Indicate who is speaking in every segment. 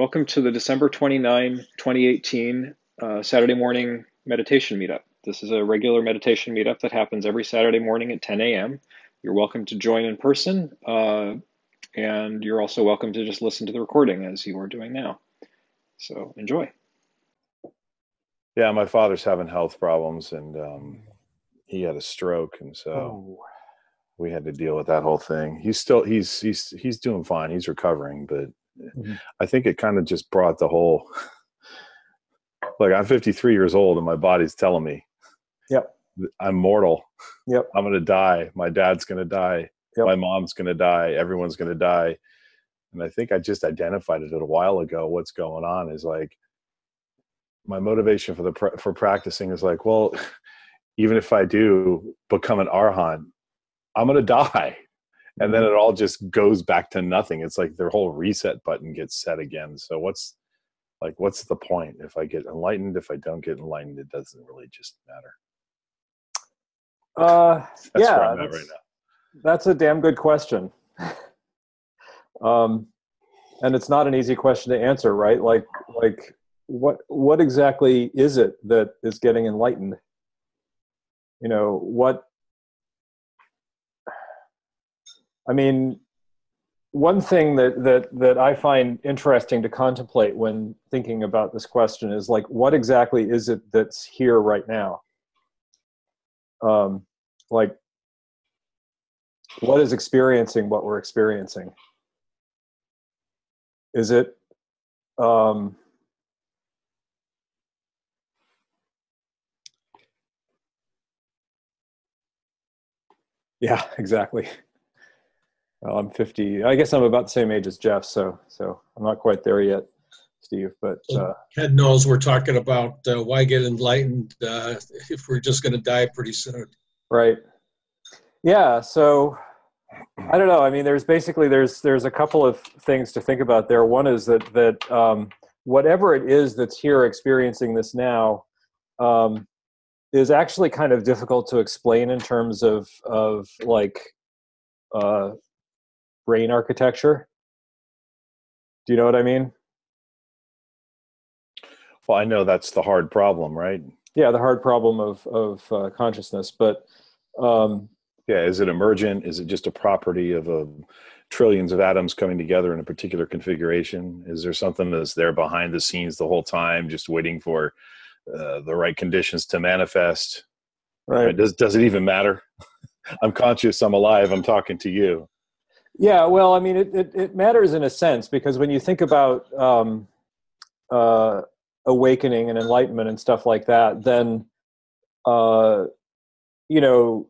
Speaker 1: Welcome to the December 29, 2018 uh, Saturday morning meditation meetup. This is a regular meditation meetup that happens every Saturday morning at 10 a.m. You're welcome to join in person, uh, and you're also welcome to just listen to the recording as you are doing now. So enjoy.
Speaker 2: Yeah, my father's having health problems, and um, he had a stroke, and so
Speaker 3: Oh,
Speaker 2: we had to deal with that whole thing. He's still he's he's he's doing fine. He's recovering, but
Speaker 3: Mhm.
Speaker 2: I think it kind of just brought the whole like I'm 53 years old and my body's telling me
Speaker 3: Yep.
Speaker 2: I'm mortal.
Speaker 3: Yep.
Speaker 2: I'm going to die. My dad's going to die.
Speaker 3: Yep.
Speaker 2: My mom's going to die. Everyone's going to die. And I think I just identified it a while ago. What's going on is like my motivation for the for practicing is like, well, even if I do become an arahant, I'm going to die. And then it all just goes back to nothing. It's like their whole reset button gets set again. So what's like what's the point if I get enlightened? If I don't get enlightened, it doesn't really just matter.
Speaker 3: Uh,
Speaker 2: That's
Speaker 3: yeah,
Speaker 2: where I'm at
Speaker 3: that's,
Speaker 2: right now.
Speaker 3: that's a damn good question. um, and it's not an easy question to answer, right? Like, like what what exactly is it that is getting enlightened? You know what? I mean, one thing that that that I find interesting to contemplate when thinking about this question is like, what exactly is it that's here right now? Um, like what is experiencing what we're experiencing is it um yeah exactly well, i'm 50 i guess i'm about the same age as jeff so so i'm not quite there yet steve but uh,
Speaker 4: Ted knows we're talking about uh, why get enlightened uh, if we're just going to die pretty soon.
Speaker 3: Right. Yeah. So I don't know. I mean, there's basically there's there's a couple of things to think about there. One is that that um, whatever it is that's here experiencing this now um, is actually kind of difficult to explain in terms of of like uh, brain architecture. Do you know what I mean?
Speaker 2: Well, I know that's the hard problem, right?
Speaker 3: Yeah, the hard problem of of uh, consciousness, but um,
Speaker 2: Yeah, is it emergent? Is it just a property of a trillions of atoms coming together in a particular configuration? Is there something that's there behind the scenes the whole time, just waiting for uh, the right conditions to manifest?
Speaker 3: right.
Speaker 2: Does does it even matter? I'm conscious. I'm alive. I'm talking to you.
Speaker 3: Yeah, well, I mean, it, it, it matters in a sense because when you think about um, uh, awakening and enlightenment and stuff like that, then, uh, you know,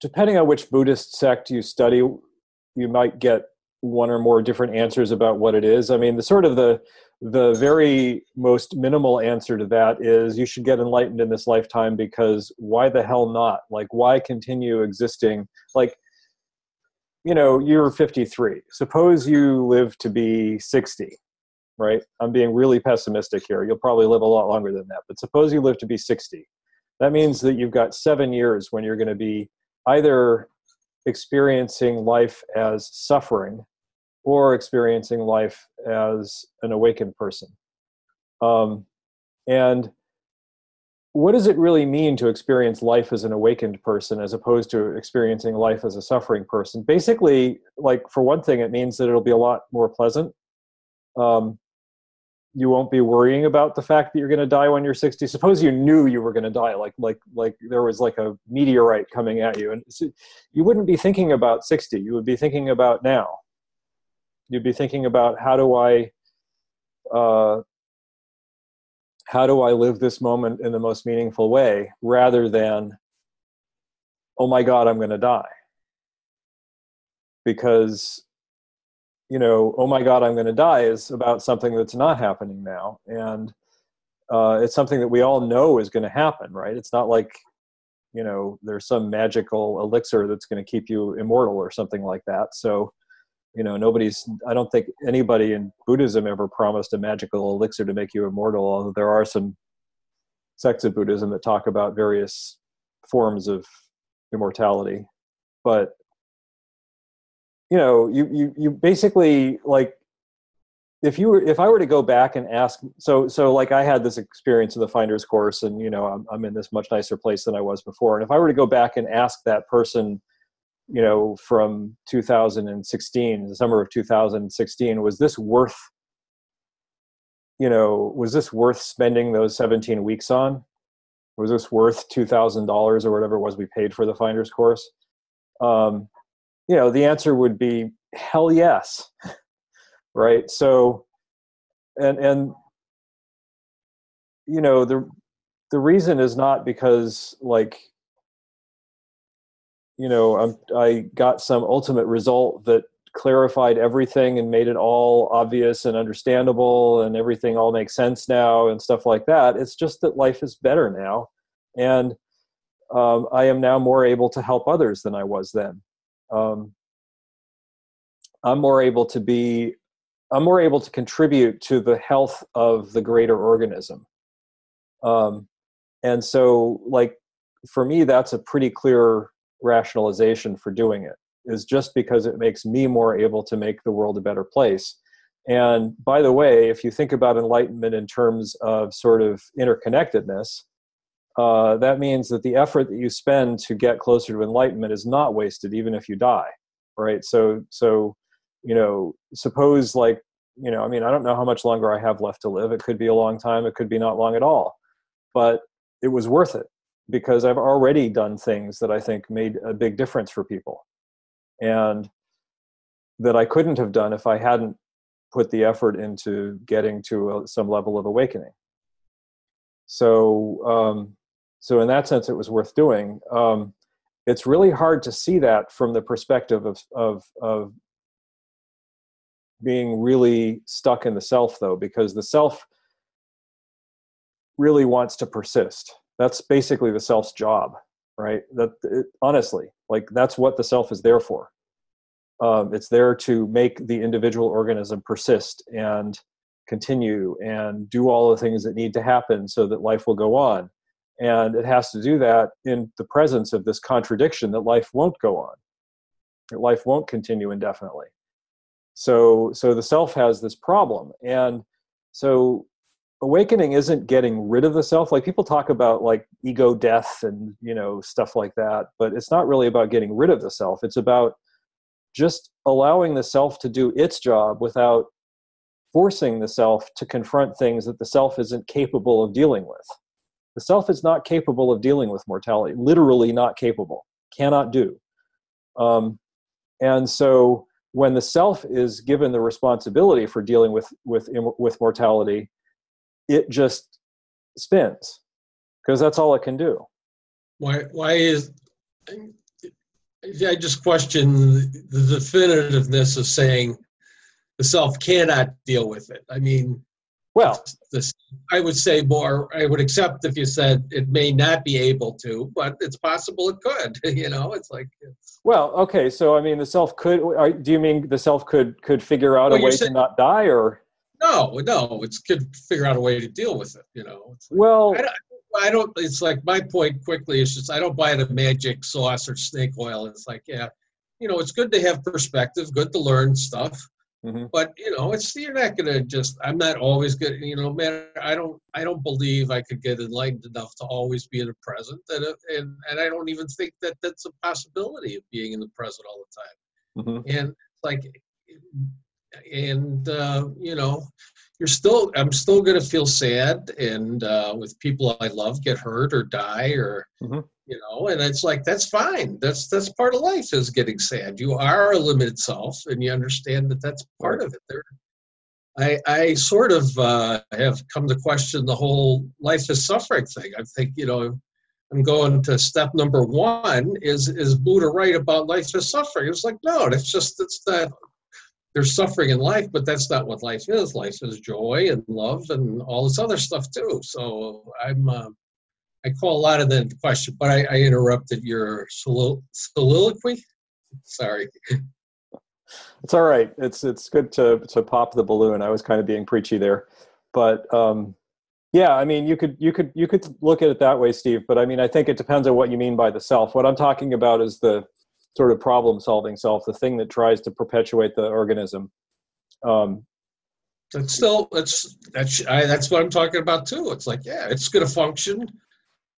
Speaker 3: depending on which Buddhist sect you study, you might get one or more different answers about what it is. I mean, the sort of the the very most minimal answer to that is you should get enlightened in this lifetime because why the hell not? Like, why continue existing? Like, you know, you're 53. Suppose you live to be 60, right? I'm being really pessimistic here. You'll probably live a lot longer than that. But suppose you live to be 60. That means that you've got seven years when you're going to be either experiencing life as suffering or experiencing life as an awakened person. Um, and what does it really mean to experience life as an awakened person as opposed to experiencing life as a suffering person? Basically like for one thing it means that it'll be a lot more pleasant. Um, you won't be worrying about the fact that you're going to die when you're 60 suppose you knew you were going to die like like like there was like a meteorite coming at you and so you wouldn't be thinking about 60 you would be thinking about now. You'd be thinking about how do i uh, how do I live this moment in the most meaningful way rather than, oh my God, I'm going to die. Because, you know, oh my God, I'm going to die is about something that's not happening now. And uh, it's something that we all know is going to happen, right? It's not like, you know, there's some magical elixir that's going to keep you immortal or something like that. So, you know nobody's i don't think anybody in buddhism ever promised a magical elixir to make you immortal although there are some sects of buddhism that talk about various forms of immortality. But you know you you, you basically like if you were if i were to go back and ask so so like i had this experience in the finders course and you know I'm, I'm in this much nicer place than i was before. And if i were to go back and ask that person you know from 2016 the summer of 2016 was this worth you know was this worth spending those 17 weeks on? Was this worth $2000 or whatever it was we paid for the finders course? Um, you know the answer would be hell yes right? So and and you know the the reason is not because like you know I'm, i got some ultimate result that clarified everything and made it all obvious and understandable and everything all makes sense now and stuff like that. It's just that life is better now. And um, i am now more able to help others than i was then. Um, i'm more able to be I'm more able to contribute to the health of the greater organism. Um, and so, like, for me, that's a pretty clear rationalization for doing it, is just because it makes me more able to make the world a better place. And by the way, if you think about enlightenment in terms of sort of interconnectedness, uh, that means that the effort that you spend to get closer to enlightenment is not wasted, even if you die, right? So, so you know, suppose like, you know, I mean, I don't know how much longer I have left to live. It could be a long time, it could be not long at all. But it was worth it because I've already done things that I think made a big difference for people. And that I couldn't have done if I hadn't put the effort into getting to a, some level of awakening. So, um, so in that sense, it was worth doing. Um, it's really hard to see that from the perspective of, of, of being really stuck in the self though because the self really wants to persist that's basically the self's job right? That it, honestly like that's what the self is there for. Um, it's there to make the individual organism persist and continue and do all the things that need to happen so that life will go on. And it has to do that in the presence of this contradiction that life won't go on that life won't continue indefinitely. So so the self has this problem. And so awakening isn't getting rid of the self. Like people talk about like ego death and you know stuff like that but it's not really about getting rid of the self. It's about just allowing the self to do its job without forcing the self to confront things that the self isn't capable of dealing with. The self is not capable of dealing with mortality literally not capable cannot do. Um, and so when the self is given the responsibility for dealing with with with mortality it just spins because that's all it can do
Speaker 4: why why is i just question the definitiveness of saying the self cannot deal with it i mean
Speaker 3: well,
Speaker 4: this, I would say more. I would accept if you said it may not be able to, but it's possible it could. You know, it's like. It's,
Speaker 3: well, okay. So, I mean, the self could. Do you mean the self could could figure out well, a way saying, to not die, or?
Speaker 4: No, no. It's could figure out a way to deal with it. You know.
Speaker 3: Like, well.
Speaker 4: I don't, I don't. It's like my point quickly is just I don't buy the magic sauce or snake oil. It's like yeah, you know, it's good to have perspective, good to learn stuff Mm-hmm. But you know, it's you're not gonna just. I'm not always good. You know, man. I don't. I don't believe I could get enlightened enough to always be in the present, and and and I don't even think that that's a possibility of being in the present all the time. Mm-hmm. And like, and uh, you know, you're still. I'm still gonna feel sad, and uh, with people I love get hurt or die or. Mm-hmm you know and it's like that's fine that's that's part of life is getting sad you are a limited self and you understand that that's part of it there i i sort of uh, have come to question the whole life is suffering thing i think you know i'm going to step number one is is buddha right about life is suffering it's like no that's just it's that there's suffering in life but that's not what life is life is joy and love and all this other stuff too so i'm uh, I call a lot of the question, but I, I interrupted your soliloquy. Sorry.
Speaker 3: It's all right. It's it's good to to pop the balloon. I was kind of being preachy there, but um, yeah, I mean, you could you could you could look at it that way, Steve. But I mean, I think it depends on what you mean by the self. What I'm talking about is the sort of problem solving self, the thing that tries to perpetuate the organism. Um,
Speaker 4: that's still that's that's I, that's what I'm talking about too. It's like yeah, it's going to function.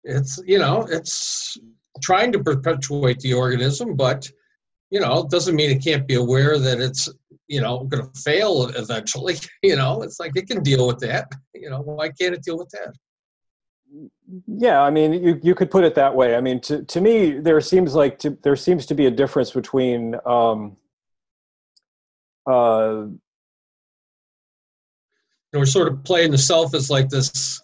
Speaker 4: It's you know it's trying to perpetuate the organism, but you know it doesn't mean it can't be aware that it's you know going to fail eventually. You know it's like it can deal with that. You know why can't it deal with that?
Speaker 3: Yeah, I mean, you, you could put it that way. I mean, to, to me, there seems like to, there seems to be a difference between um, uh,
Speaker 4: we're sort of playing the self as like this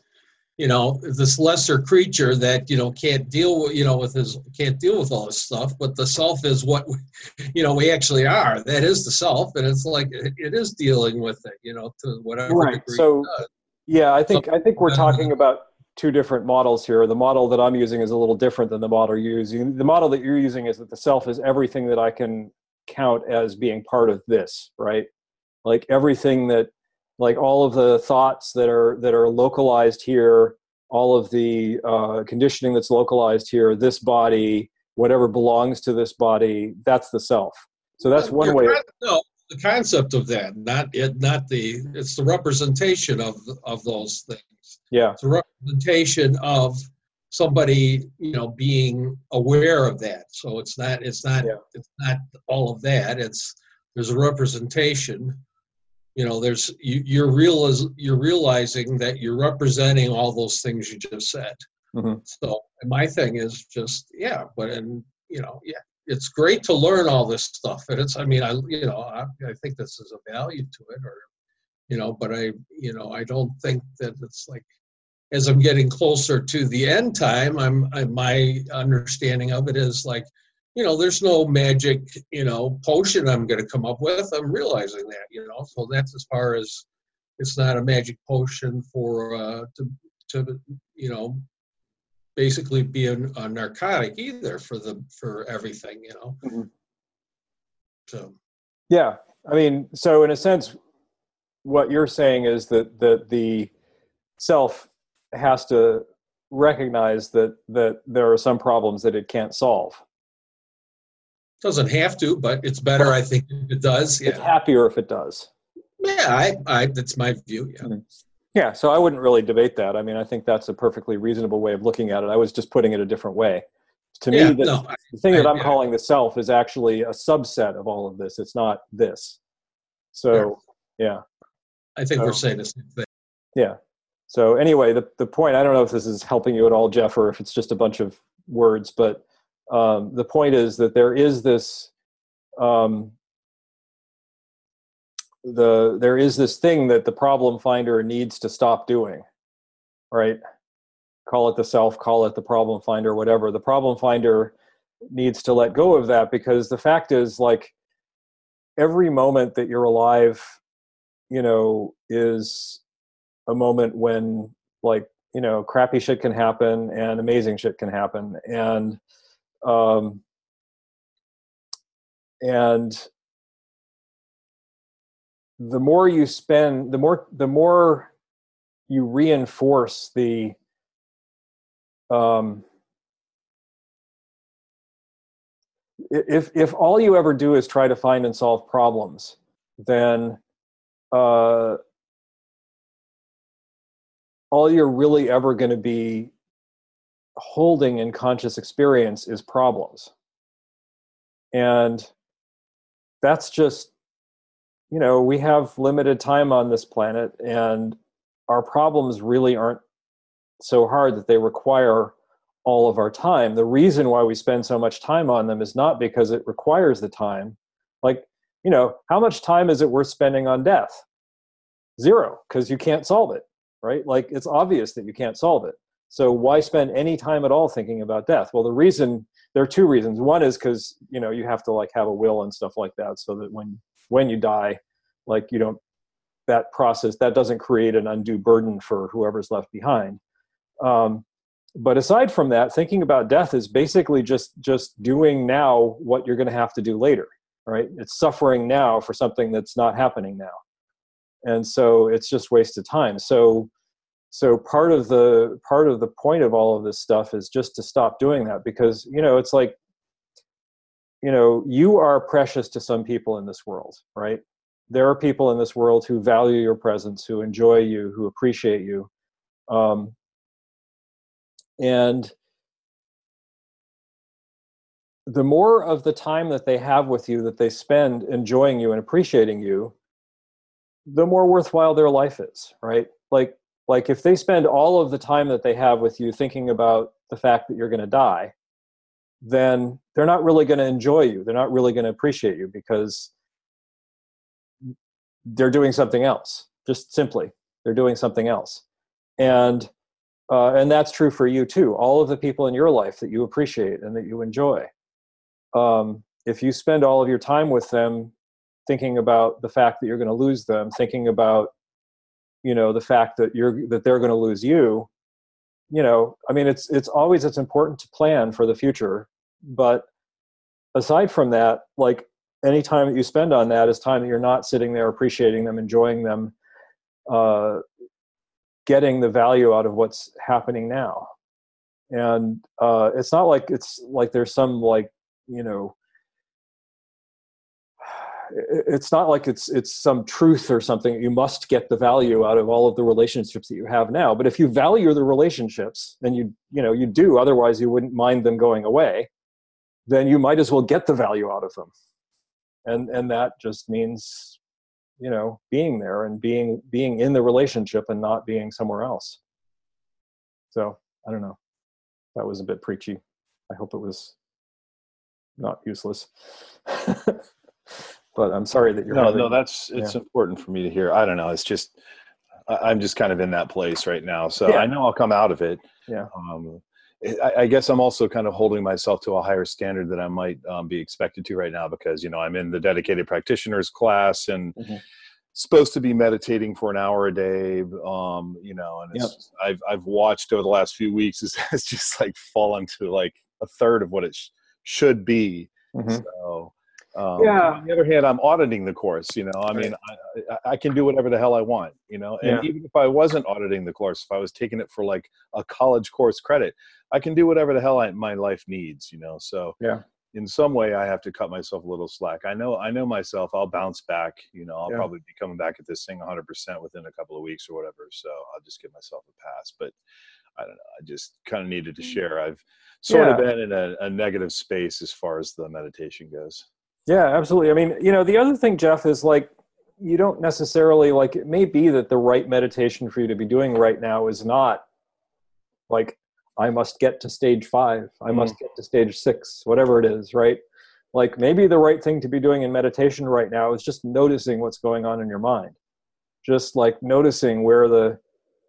Speaker 4: you know this lesser creature that you know can't deal with you know with his can't deal with all this stuff but the self is what you know we actually are that is the self and it's like it, it is dealing with it you know to whatever
Speaker 3: right so yeah i think i think we're talking about two different models here. The model that i'm using is a little different than the model you're using. The model that you're using is that the self is everything that i can count as being part of this right? Like everything that like all of the thoughts that are that are localized here all of the uh, conditioning that's localized here this body whatever belongs to this body that's the self. So that's one way
Speaker 4: no the concept of that not it not the it's the representation of of those things
Speaker 3: yeah.
Speaker 4: It's a representation of somebody you know being aware of that. So it's not it's not yeah. it's not all of that. It's there's a representation. You know there's you, you're real you're realizing that you're representing all those things you just said. Mm-hmm. so my thing is just yeah but and you know yeah it's great to learn all this stuff. And it's i mean i you know i, I think this is a value to it or you know but i you know i don't think that it's like as i'm getting closer to the end time i'm I, my understanding of it is like you know, there's no magic, you know, potion I'm going to come up with. I'm realizing that, you know, so that's as far as it's not a magic potion for uh, to to you know basically be a, a narcotic either for the for everything, you know. Mm-hmm. So.
Speaker 3: Yeah, I mean, so in a sense, what you're saying is that that the self has to recognize that that there are some problems that it can't solve
Speaker 4: doesn't have to, but it's better, I think, if it does.
Speaker 3: Yeah. It's happier if it does.
Speaker 4: Yeah, I, I that's my view. Yeah. Mm-hmm.
Speaker 3: Yeah, so I wouldn't really debate that. I mean, I think that's a perfectly reasonable way of looking at it. I was just putting it a different way. To yeah, me, the, no, the thing I, that I'm yeah. calling the self is actually a subset of all of this. It's not this. So, yeah.
Speaker 4: I think so, we're saying the same thing.
Speaker 3: Yeah. So anyway, the the point. I don't know if this is helping you at all, Jeff, or if it's just a bunch of words, but um, the point is that there is this um, the there is this thing that the problem finder needs to stop doing right call it the self call it the problem finder whatever the problem finder needs to let go of that because the fact is like every moment that you're alive you know is a moment when like you know crappy shit can happen and amazing shit can happen. And um, and the more you spend the more the more you reinforce the um, if if all you ever do is try to find and solve problems then uh, all you're really ever going to be holding in conscious experience is problems. And that's just, you know, we have limited time on this planet, and our problems really aren't so hard that they require all of our time. The reason why we spend so much time on them is not because it requires the time. Like, you know, how much time is it worth spending on death? Zero, because you can't solve it, right? Like, it's obvious that you can't solve it. So why spend any time at all thinking about death? Well, the reason there are two reasons. One is because you know you have to like have a will and stuff like that, so that when when you die, like you don't that process that doesn't create an undue burden for whoever's left behind. Um, but aside from that, thinking about death is basically just just doing now what you're going to have to do later. Right? It's suffering now for something that's not happening now, and so it's just wasted time. So so part of the part of the point of all of this stuff is just to stop doing that because you know it's like you know you are precious to some people in this world right there are people in this world who value your presence, who enjoy you, who appreciate you. Um, and the more of the time that they have with you that they spend enjoying you and appreciating you, the more worthwhile their life is, right? Like like if they spend all of the time that they have with you thinking about the fact that you're going to die, then they're not really going to enjoy you. They're not really going to appreciate you because they're doing something else. Just simply, they're doing something else. And uh, and that's true for you too. All of the people in your life that you appreciate and that you enjoy. Um, if you spend all of your time with them thinking about the fact that you're going to lose them, thinking about you know the fact that you're that they're going to lose you, you know, I mean, it's it's always it's important to plan for the future, but aside from that, like any time that you spend on that is time that you're not sitting there appreciating them, enjoying them, uh, getting the value out of what's happening now. And uh, it's not like it's like there's some like you know it's not like it's it's some truth or something. You must get the value out of all of the relationships that you have now. But if you value the relationships and you you know you do. Otherwise you wouldn't mind them going away. Then you might as well get the value out of them. And and that just means you know being there and being being in the relationship and not being somewhere else. So i don't know. That was a bit preachy. I hope it was not useless but i'm sorry that you're
Speaker 2: no having, no that's it's yeah. important for me to hear i don't know it's just i'm just kind of in that place right now so yeah. i know i'll come out of it
Speaker 3: yeah
Speaker 2: um, I, I, guess I'm also kind of holding myself to a higher standard that I might um, be expected to right now because you know I'm in the dedicated practitioners class and mm-hmm. supposed to be meditating for an hour a day. Um, you know, and yep. just, I've I've watched over the last few weeks it's, it's just like fallen to like a third of what it sh- should be. Mm-hmm. So um, yeah. On the other hand, I'm auditing the course. You know, I mean, I, I, can do whatever the hell I want. You know, and yeah. even if I wasn't auditing the course, if I was taking it for like a college course credit, I can do whatever the hell I, my life needs. You know, so
Speaker 3: yeah.
Speaker 2: In some way, I have to cut myself a little slack. I know, I know myself. I'll bounce back. You know, I'll yeah. probably be coming back at this thing 100 percent within a couple of weeks or whatever. So I'll just give myself a pass. But I don't know. I just kind of needed to mm. share. I've sort yeah. of been in a, a negative space as far as the meditation goes.
Speaker 3: Yeah, absolutely. I mean, you know, the other thing, Jeff, is like you don't necessarily like it may be that the right meditation for you to be doing right now is not like I must get to stage five, I mm. must get to stage six, whatever it is, right? Like maybe the right thing to be doing in meditation right now is just noticing what's going on in your mind. Just like noticing where the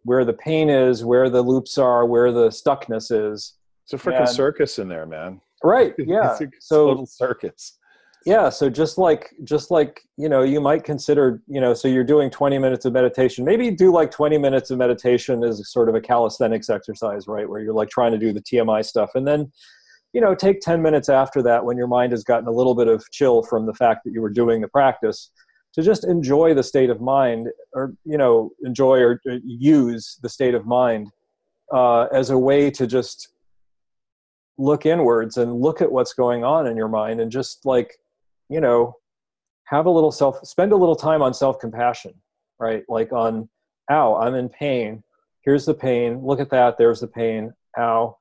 Speaker 3: where the pain is, where the loops are, where the stuckness is.
Speaker 2: It's a freaking circus in there, man.
Speaker 3: Right. Yeah.
Speaker 2: it's a so, circus
Speaker 3: yeah so just like just like you know you might consider you know so you're doing 20 minutes of meditation. Maybe do like 20 minutes of meditation as sort of a calisthenics exercise right? Where you're like trying to do the tmi stuff. And then you know take 10 minutes after that when your mind has gotten a little bit of chill from the fact that you were doing the practice to just enjoy the state of mind or you know enjoy or use the state of mind uh, as a way to just look inwards and look at what's going on in your mind and just like you know, have a little self, spend a little time on self compassion, right? Like on, ow, I'm in pain. Here's the pain. Look at that. There's the pain. Ow.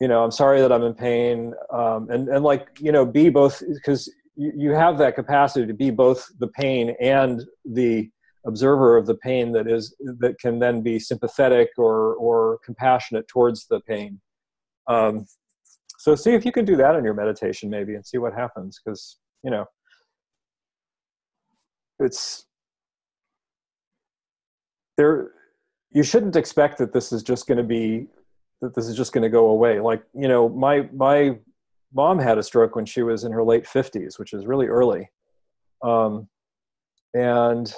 Speaker 3: You know, I'm sorry that I'm in pain. Um, and, and like, you know, be both, because you, you have that capacity to be both the pain and the observer of the pain that is that can then be sympathetic or or compassionate towards the pain um, so see if you can do that in your meditation maybe and see what happens because you know it's there you shouldn't expect that this is just going to be that this is just going to go away. Like you know my my mom had a stroke when she was in her late 50s which is really early. Um, and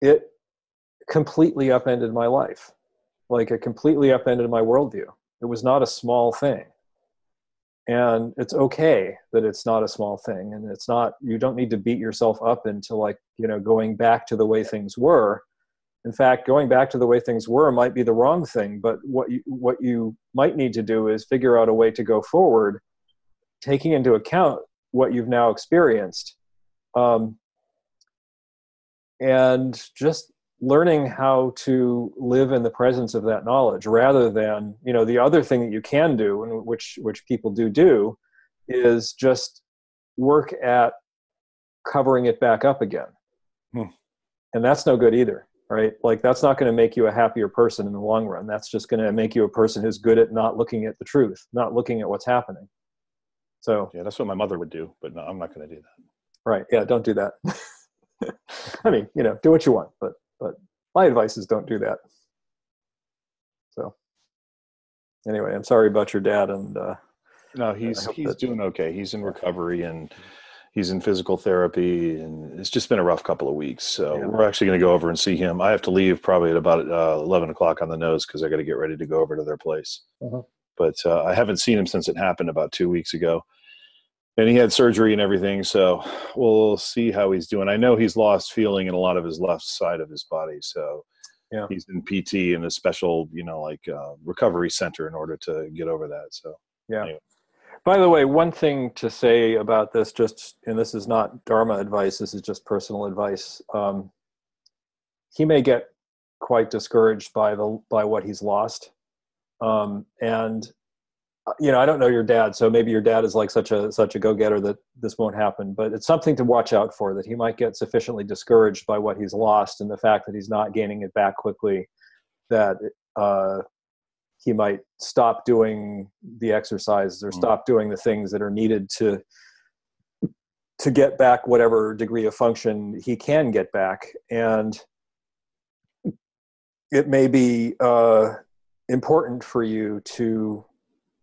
Speaker 3: it completely upended my life. Like it completely upended my worldview. It was not a small thing and it's okay that it's not a small thing and it's not you don't need to beat yourself up into like you know going back to the way things were. In fact going back to the way things were might be the wrong thing but what you what you might need to do is figure out a way to go forward taking into account what you've now experienced. Um, and just learning how to live in the presence of that knowledge rather than you know the other thing that you can do and which which people do do is just work at covering it back up again. Hmm. and that's no good either right? Like that's not going to make you a happier person in the long run. That's just going to make you a person who's good at not looking at the truth not looking at what's happening. So
Speaker 2: yeah that's what my mother would do but no i'm not going to do that.
Speaker 3: Right yeah don't do that. I mean you know do what you want but but my advice is don't do that. So anyway i'm sorry about your dad and uh
Speaker 2: no he's he's that, doing okay. He's in recovery and he's in physical therapy and it's just been a rough couple of weeks. So yeah. we're actually going to go over and see him. I have to leave probably at about uh, 11 o'clock on the nose because i got to get ready to go over to their place. Uh-huh. but uh, i haven't seen him since it happened about two weeks ago and he had surgery and everything so we'll see how he's doing i know he's lost feeling in a lot of his left side of his body so yeah. he's in pt in a special you know like uh, recovery center in order to get over that so
Speaker 3: yeah anyway. by the way one thing to say about this just and this is not dharma advice this is just personal advice um, he may get quite discouraged by the by what he's lost um, and you know, I don't know your dad, so maybe your dad is like such a such a go getter that this won't happen. But it's something to watch out for that he might get sufficiently discouraged by what he's lost and the fact that he's not gaining it back quickly, that uh, he might stop doing the exercises or mm. stop doing the things that are needed to to get back whatever degree of function he can get back, and it may be uh, important for you to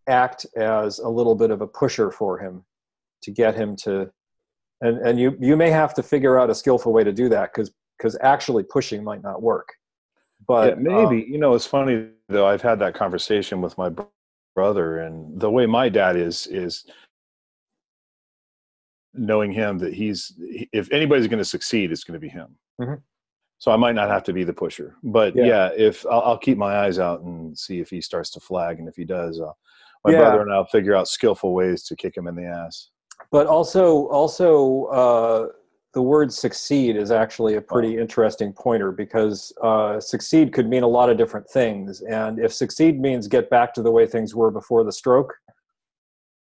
Speaker 3: act as a little bit of a pusher for him to get him to and and you you may have to figure out a skillful way to do that because because actually pushing might not work. But
Speaker 2: yeah, maybe. um, you know it's funny though i've had that conversation with my brother and the way my dad is is knowing him that he's if anybody's going to succeed it's going to be him. Mm-hmm. so i might not have to be the pusher. But yeah, yeah if I'll, I'll, keep my eyes out and see if he starts to flag and if he does uh, my yeah. brother and I'll figure out skillful ways to kick him in the ass.
Speaker 3: But also, also, uh, the word succeed is actually a pretty interesting pointer because uh, succeed could mean a lot of different things. And if succeed means get back to the way things were before the stroke,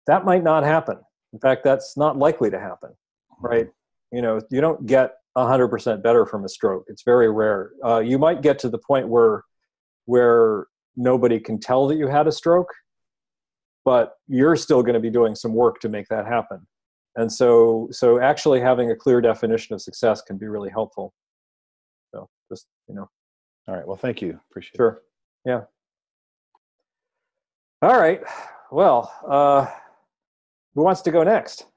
Speaker 3: that might not happen. In fact, that's not likely to happen, right? You know, you don't get 100% better from a stroke. It's very rare. Uh, you might get to the point where where nobody can tell that you had a stroke but you're still going to be doing some work to make that happen. And so so actually having a clear definition of success can be really helpful. So just you know.
Speaker 2: All right well thank you. Appreciate
Speaker 3: sure. it. Sure. Yeah. All right. Well uh who wants to go next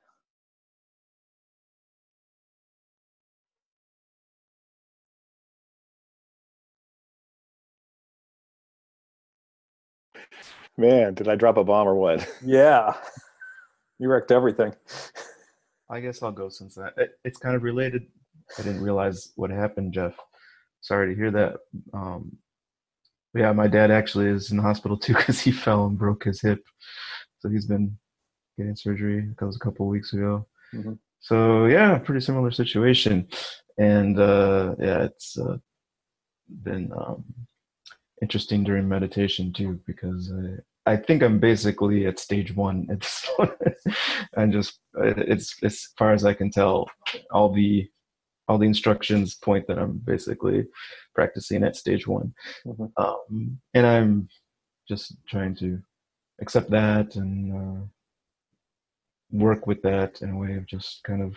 Speaker 2: Man, did I drop a bomb or what?
Speaker 3: Yeah, you wrecked everything.
Speaker 5: I guess I'll go since that it, it's kind of related. I didn't realize what happened, Jeff. Sorry to hear that. Um, yeah, my dad actually is in the hospital too because he fell and broke his hip. So he's been getting surgery. That was a couple of weeks ago. Mm-hmm. So yeah, pretty similar situation. And uh, yeah, it's uh, been um, interesting during meditation too because I, I think I'm basically at stage one at this point. and just it's as far as I can tell, all the all the instructions point that I'm basically practicing at stage one, mm-hmm. um, and I'm just trying to accept that and uh, work with that in a way of just kind of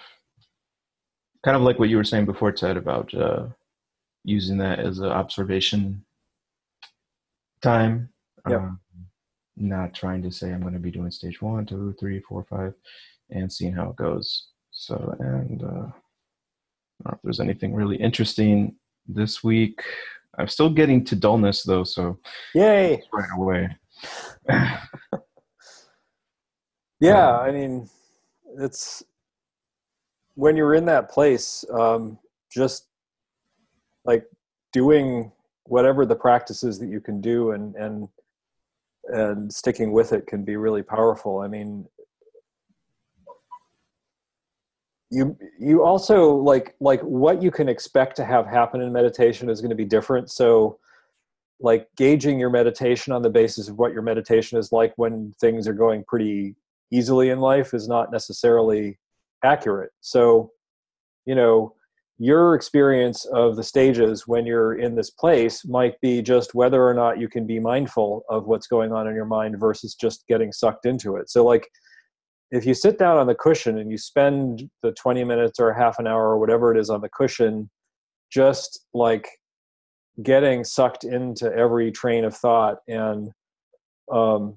Speaker 5: kind of like what you were saying before ted about uh, using that as an observation time. Yep. Um, not trying to say I'm going to be doing stage one, two, three, four, five, and seeing how it goes. So, and uh, I don't know if there's anything really interesting this week. I'm still getting to dullness though, so
Speaker 3: yay
Speaker 5: right away.
Speaker 3: yeah, um, I mean, it's when you're in that place, um, just like doing whatever the practices that you can do and and and sticking with it can be really powerful. I mean you you also like like what you can expect to have happen in meditation is going to be different. So like gauging your meditation on the basis of what your meditation is like when things are going pretty easily in life is not necessarily accurate. So you know your experience of the stages when you're in this place might be just whether or not you can be mindful of what's going on in your mind versus just getting sucked into it. So like if you sit down on the cushion and you spend the 20 minutes or half an hour or whatever it is on the cushion just like getting sucked into every train of thought and um,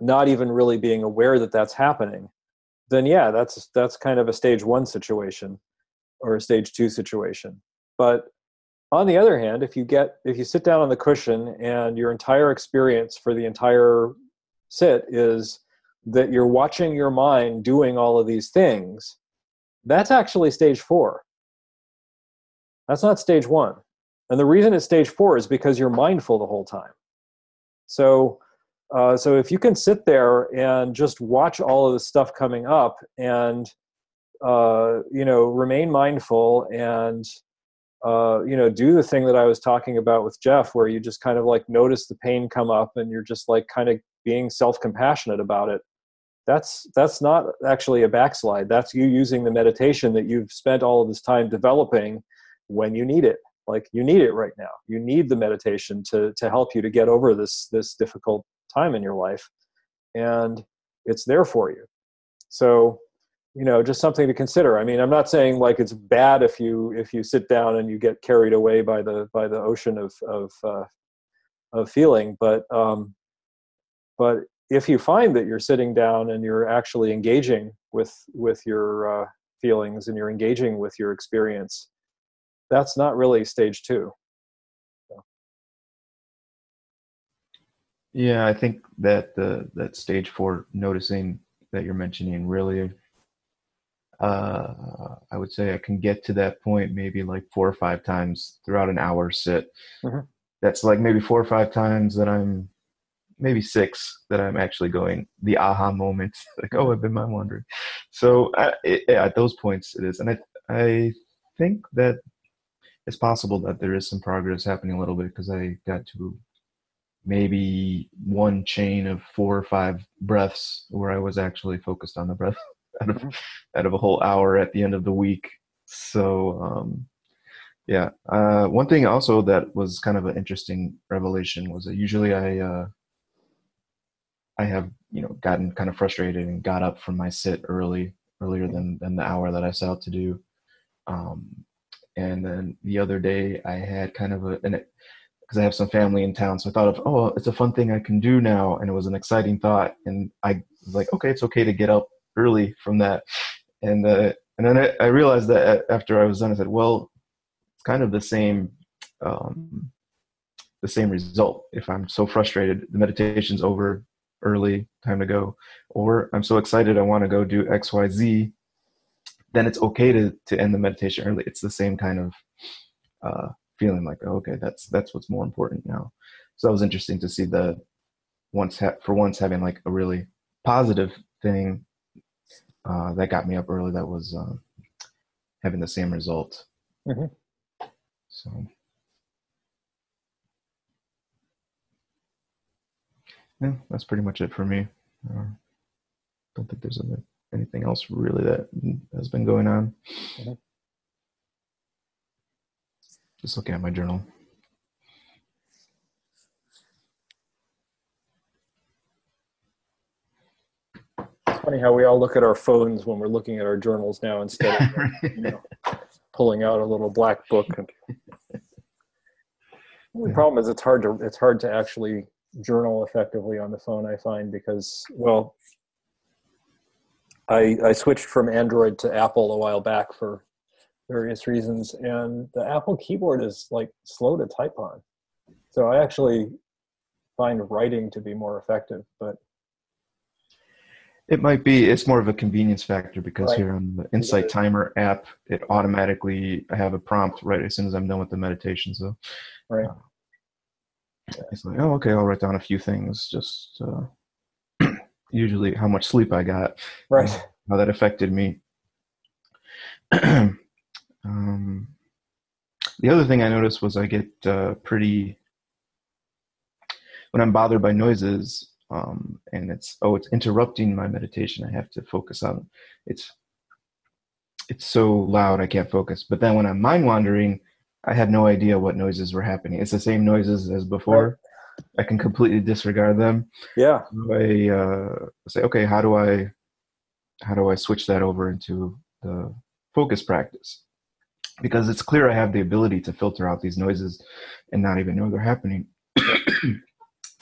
Speaker 3: not even really being aware that that's happening then yeah that's that's kind of a stage one situation or a stage two situation but on the other hand if you get if you sit down on the cushion and your entire experience for the entire sit is that you're watching your mind doing all of these things, that's actually stage four. That's not stage one. And the reason it's stage four is because you're mindful the whole time. So, uh, so if you can sit there and just watch all of the stuff coming up and uh, you know remain mindful and uh, you know do the thing that I was talking about with Jeff, where you just kind of like notice the pain come up and you're just like kind of being self compassionate about it. That's that's not actually a backslide. That's you using the meditation that you've spent all of this time developing when you need it. Like you need it right now. You need the meditation to to help you to get over this this difficult time in your life and it's there for you. So you know just something to consider i mean i'm not saying like it's bad if you if you sit down and you get carried away by the by the ocean of of uh, of feeling but um but if you find that you're sitting down and you're actually engaging with with your uh, feelings and you're engaging with your experience that's not really stage two so.
Speaker 5: yeah i think that the that stage four noticing that you're mentioning really uh, i would say i can get to that point maybe like four or five times throughout an hour sit mm-hmm. that's like maybe four or five times that i'm maybe six that I'm actually going the aha moment, like oh, I've been mind wandering. So it, at those points, it is, and I I think that it's possible that there is some progress happening a little bit because I got to maybe one chain of four or five breaths where I was actually focused on the breath out of out of a whole hour at the end of the week. So um, yeah, uh, one thing also that was kind of an interesting revelation was that usually I uh, I have you know gotten kind of frustrated and got up from my sit early earlier than than the hour that I set out to do. Um, and then the other day I had kind of a because I have some family in town, so I thought of oh it's a fun thing I can do now, and it was an exciting thought, and I was like okay it's okay to get up early from that, and uh, and then I, I realized that after I was done I said well it's kind of the same. Um, the same result. If I'm so frustrated, the meditation's over, early, time to go, or I'm so excited I want to go do X, Y, Z, then it's okay to to end the meditation early. It's the same kind of uh, feeling like, oh, okay, that's that's what's more important now. So that was interesting to see the once ha- for once having like a really positive thing uh, that got me up early. That was uh, having the same result. Mm-hmm. So yeah, that's pretty much it for me. Uh, don't think there's anything else really that has been going on. Mm-hmm. Just looking at my journal.
Speaker 3: It's funny how we all look at our phones when we're looking at our journals now instead of you know, pulling out a little black book. the only problem is it's hard to it's hard to actually journal effectively on the phone i find because well i i switched from android to apple a while back for various reasons and the apple keyboard is like slow to type on so i actually find writing to be more effective but
Speaker 5: it might be it's more of a convenience factor because right. here on the insight timer app it automatically i have a prompt right as soon as i'm done with the meditation so
Speaker 3: right uh,
Speaker 5: it's like, oh, okay, I'll write down a few things. Just uh, usually how much sleep I got,
Speaker 3: right?
Speaker 5: How that affected me. um, the other thing I noticed was I get uh, pretty when I'm bothered by noises, um, and it's oh, it's interrupting my meditation. I have to focus on it's it's so loud I can't focus. But then when I'm mind wandering, I had no idea what noises were happening. It's the same noises as before. I can completely disregard them.
Speaker 3: Yeah.
Speaker 5: I uh, say, okay, how do I how do I switch that over into the focus practice? Because it's clear I have the ability to filter out these noises and not even know they're happening.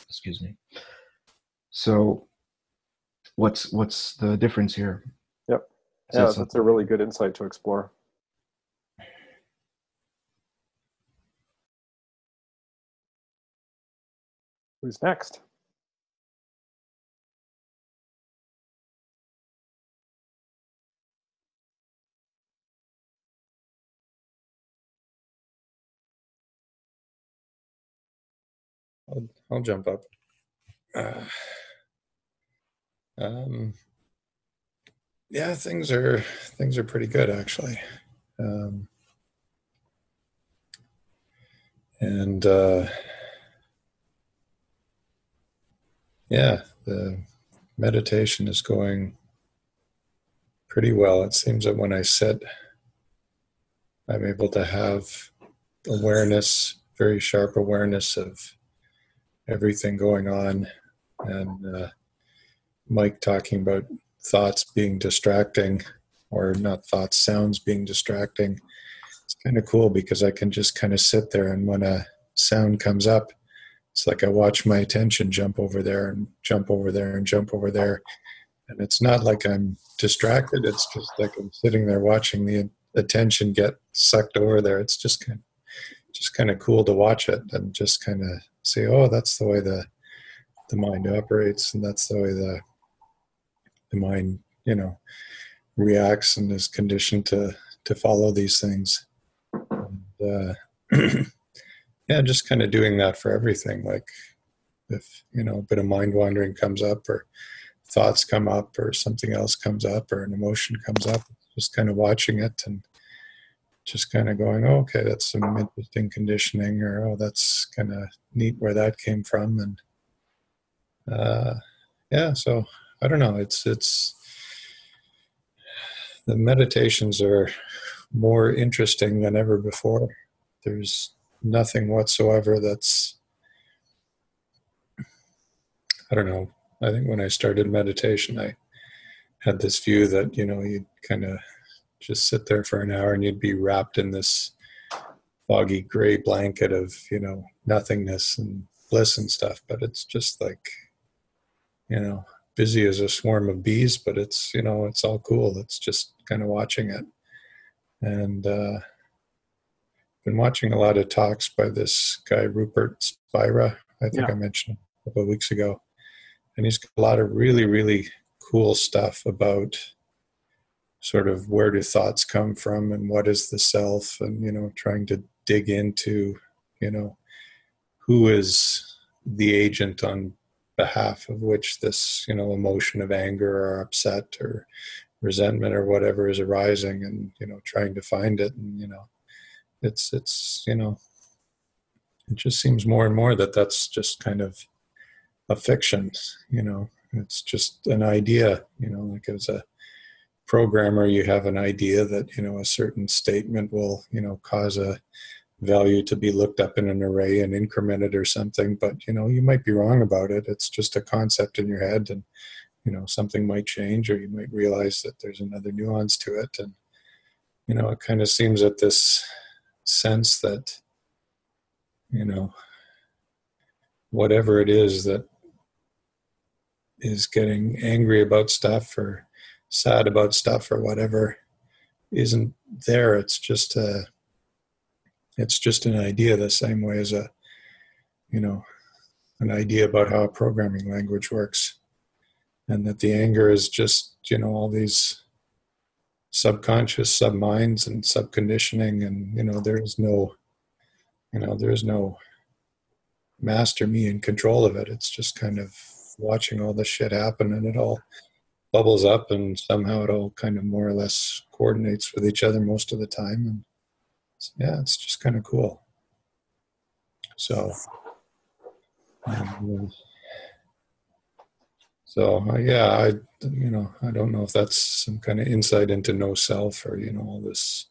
Speaker 5: Excuse me. So, what's what's the difference here?
Speaker 3: Yep. Yeah, so that's a really good insight to explore. Who's next?
Speaker 6: I'll, I'll jump up. Uh, um, yeah, things are things are pretty good actually, um, and uh, yeah, the meditation is going pretty well. It seems that when I sit, I'm able to have awareness, very sharp awareness of everything going on. And uh, Mike talking about thoughts being distracting, or not thoughts, sounds being distracting. It's kind of cool because I can just kind of sit there, and when a sound comes up, it's like I watch my attention jump over there and jump over there and jump over there. And it's not like I'm distracted. It's just like I'm sitting there watching the attention get sucked over there. It's just kind of, just kind of cool to watch it and just kind of say, oh, that's the way the the mind operates, and that's the way the the mind, you know, reacts and is conditioned to to follow these things. And, uh, yeah, just kind of doing that for everything. Like if, you know, a bit of mind wandering comes up or thoughts come up or something else comes up or an emotion comes up, just kind of watching it and just kind of going, oh, okay, that's some interesting conditioning or, oh, that's kind of neat where that came from. And, uh, yeah, so I don't know. It's, it's, the meditations are more interesting than ever before. There's nothing whatsoever that's I don't know. I think when I started meditation, I had this view that you know you'd kind of just sit there for an hour and you'd be wrapped in this foggy gray blanket of you know nothingness and bliss and stuff. But it's just like you know busy as a swarm of bees, but it's you know it's all cool. It's just kind of watching it, and uh, been watching a lot of talks by this guy Rupert Spira. I think yeah. I mentioned a couple of weeks ago, and he's got a lot of really really cool stuff about sort of where do thoughts come from and what is the self and you know trying to dig into you know who is the agent on behalf of which this you know emotion of anger or upset or resentment or whatever is arising and you know trying to find it. And you know it's it's you know it just seems more and more that that's just kind of a fiction you know. It's just an idea you know like as a programmer you have an idea that you know a certain statement will you know cause a value to be looked up in an array and incremented or something but you know you might be wrong about it. It's just a concept in your head and you know something might change or you might realize that there's another nuance to it. And you know it kind of seems that this sense that you know whatever it is that is getting angry about stuff or sad about stuff or whatever isn't there. It's just a it's just an idea the same way as a you know an idea about how a programming language works. And that the anger is just you know all these subconscious subminds and subconditioning and you know there's no you know there's no master me in control of it. It's just kind of watching all this shit happen and it all bubbles up and somehow it all kind of more or less coordinates with each other most of the time. And yeah it's just kind of cool. So um, so uh, yeah i you know i don't know if that's some kind of insight into no self or you know all this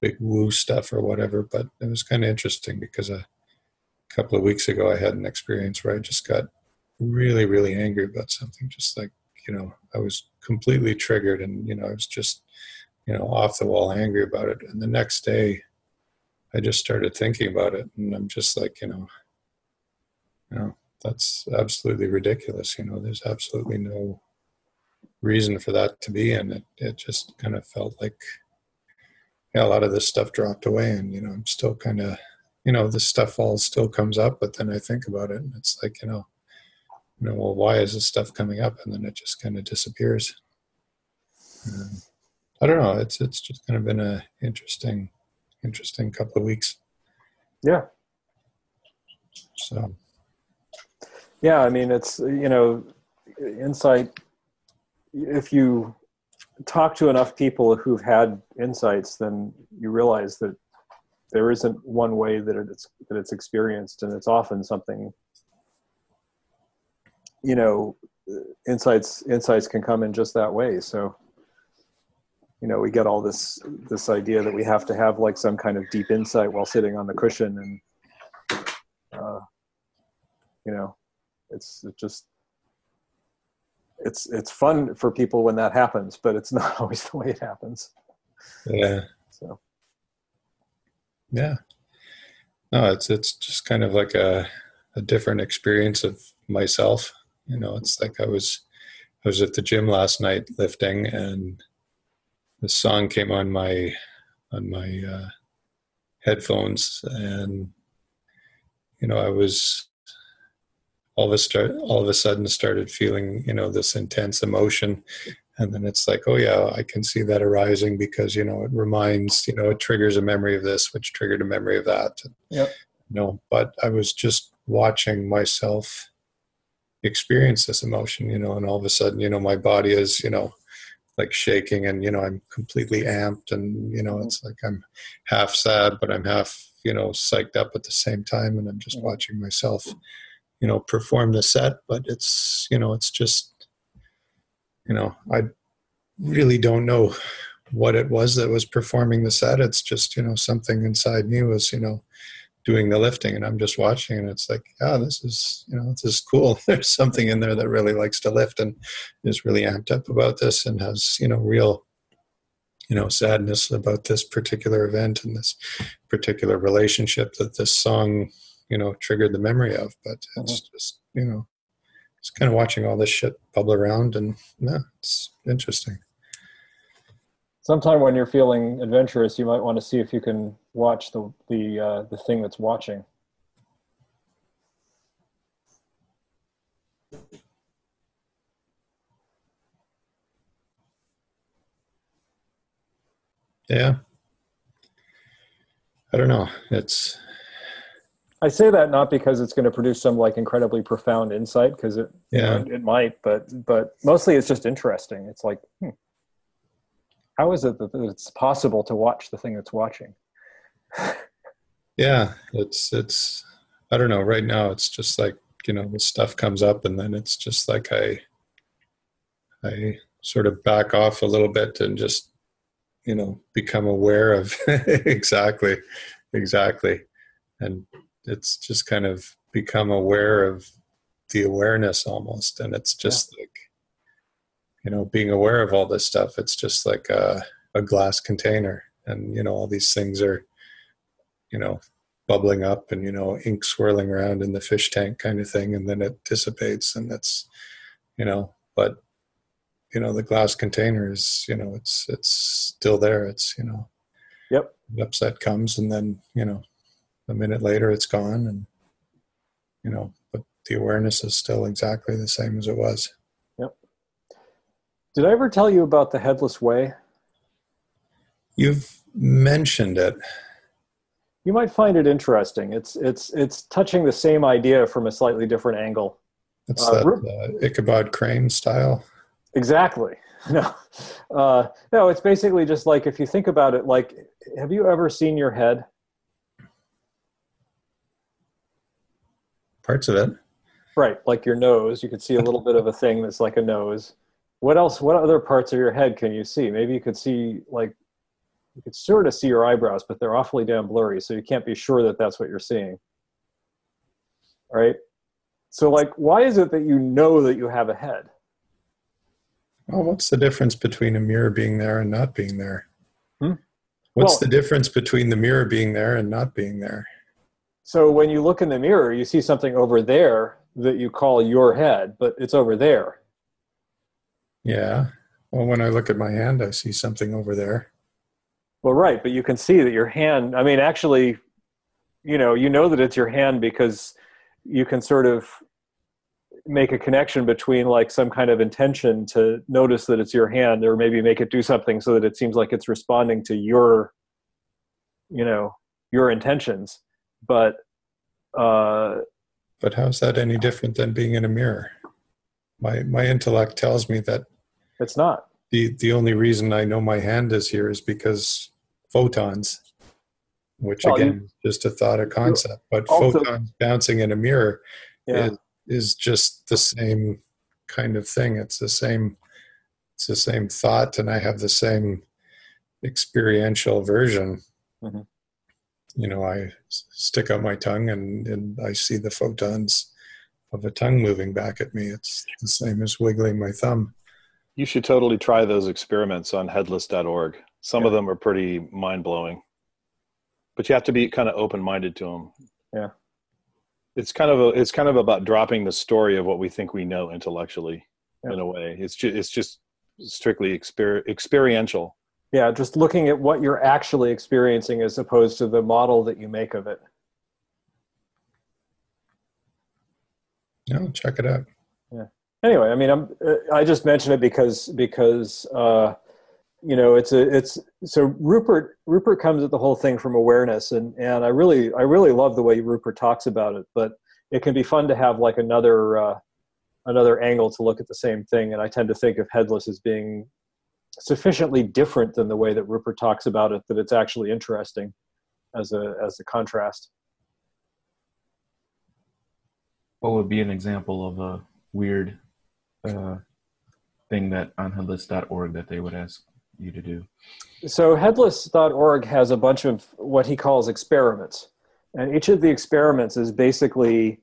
Speaker 6: big woo stuff or whatever but it was kind of interesting because a couple of weeks ago i had an experience where i just got really really angry about something just like you know i was completely triggered and you know i was just you know off the wall angry about it. And the next day i just started thinking about it and i'm just like you know you know that's absolutely ridiculous you know there's absolutely no reason for that to be and it, it just kind of felt like yeah a lot of this stuff dropped away and you know i'm still kind of you know this stuff all still comes up but then i think about it and it's like you know you know, well, why is this stuff coming up? And then it just kind of disappears. Um, I don't know. It's it's just kind of been a interesting, interesting couple of weeks.
Speaker 3: Yeah.
Speaker 6: So.
Speaker 3: Yeah, I mean, it's you know, insight. If you talk to enough people who've had insights, then you realize that there isn't one way that it's that it's experienced, and it's often something you know insights insights can come in just that way so you know we get all this this idea that we have to have like some kind of deep insight while sitting on the cushion and uh, you know it's it just it's it's fun for people when that happens but it's not always the way it happens.
Speaker 6: Yeah.
Speaker 3: So.
Speaker 6: Yeah. No it's it's just kind of like a a different experience of myself. You know, it's like I was I was at the gym last night lifting, and the song came on my on my uh, headphones, and you know, I was all of a start all of a sudden started feeling you know this intense emotion and then it's like oh yeah i can see that arising because you know it reminds you know it triggers a memory of this which triggered a memory of that
Speaker 3: yep.
Speaker 6: you know but i was just watching myself experience this emotion, you know, and all of a sudden, you know, my body is, you know, like shaking and, you know, I'm completely amped and, you know, mm-hmm. it's like I'm half sad, but I'm half, you know, psyched up at the same time. And I'm just watching myself, you know, perform the set, but it's, you know, it's just, you know, I really don't know what it was that was performing the set. It's just, you know, something inside me was, you know, doing the lifting and I'm just watching and it's like, oh, this is, you know, this is cool. There's something in there that really likes to lift and is really amped up about this and has, you know, real, you know, sadness about this particular event and this particular relationship that this song, you know, triggered the memory of. But it's mm-hmm. just, you know, it's kind of watching all this shit bubble around and yeah, it's interesting
Speaker 3: sometime when you're feeling adventurous, you might want to see if you can watch the the uh, the thing that's watching.
Speaker 6: Yeah. I don't know. It's.
Speaker 3: I say that not because it's going to produce some like incredibly profound insight, because it
Speaker 6: yeah
Speaker 3: it might, but but mostly it's just interesting. It's like, hmm, how is it that it's possible to watch the thing that's watching?
Speaker 6: yeah, it's it's I don't know. Right now, it's just like you know, the stuff comes up, and then it's just like I I sort of back off a little bit and just you know become aware of exactly exactly and it's just kind of become aware of the awareness almost and it's just yeah. like you know being aware of all this stuff it's just like a, a glass container and you know all these things are you know bubbling up and you know ink swirling around in the fish tank kind of thing and then it dissipates and that's you know but you know the glass container is you know it's it's still there it's you know
Speaker 3: yep
Speaker 6: the upset comes and then you know a minute later it's gone and you know but the awareness is still exactly the same as it was
Speaker 3: did I ever tell you about the Headless Way?
Speaker 6: You've mentioned it.
Speaker 3: You might find it interesting. It's it's it's touching the same idea from a slightly different angle.
Speaker 6: It's uh, that uh, Ichabod Crane style.
Speaker 3: Exactly. No, uh, no. It's basically just like if you think about it. Like, have you ever seen your head?
Speaker 6: Parts of it.
Speaker 3: Right, like your nose. You could see a little bit of a thing that's like a nose. What else? What other parts of your head can you see? Maybe you could see like you could sort of see your eyebrows, but they're awfully damn blurry, so you can't be sure that that's what you're seeing. Right. So, like, why is it that you know that you have a head?
Speaker 6: Well, what's the difference between a mirror being there and not being there?
Speaker 3: Hmm?
Speaker 6: What's
Speaker 3: Well-
Speaker 6: the difference between the mirror being there and not being there?
Speaker 3: So when you look in the mirror, you see something over there that you call your head, but it's over there.
Speaker 6: Yeah. Well, when I look at my hand, I see something over there.
Speaker 3: Well, right, but you can see that your hand, I mean, actually, you know, you know that it's your hand because you can sort of make a connection between like some kind of intention to notice that it's your hand or maybe make it do something so that it seems like it's responding to your you know your intentions but uh
Speaker 6: But how's that any different than being in a mirror? My my intellect tells me that
Speaker 3: it's not
Speaker 6: the the only reason I know my hand is here is because photons, which
Speaker 3: Well,
Speaker 6: again is just a thought, a concept, but
Speaker 3: also-
Speaker 6: photons bouncing in a mirror
Speaker 3: yeah
Speaker 6: is is just the same kind of thing. It's the same it's the same thought, and I have the same experiential version.
Speaker 3: Mhm.
Speaker 6: You know, I stick out my tongue and, and I see the photons of a tongue moving back at me. It's the same as wiggling my thumb.
Speaker 2: You should totally try those experiments on headless.org. Some of them are pretty mind blowing, but you have to be kind of open minded to them.
Speaker 3: Yeah.
Speaker 2: It's kind of a, it's kind of about dropping the story of what we think we know intellectually
Speaker 3: Yeah.
Speaker 2: in a way. It's just, it's just strictly exper- experiential.
Speaker 3: yeah just looking at what you're actually experiencing as opposed to the model that you make of it
Speaker 6: No, check it out.
Speaker 3: Anyway i mean i'm uh, i just mention it because because uh you know it's a it's so rupert rupert comes at the whole thing from awareness and and i really i really love the way rupert talks about it but it can be fun to have like another uh another angle to look at the same thing and i tend to think of headless as being sufficiently different than the way that rupert talks about it that it's actually interesting as a as a contrast.
Speaker 5: What would be an example of a weird uh, thing that on headless.org that they would ask you to do?
Speaker 3: So headless.org has a bunch of what he calls experiments. And each of the experiments is basically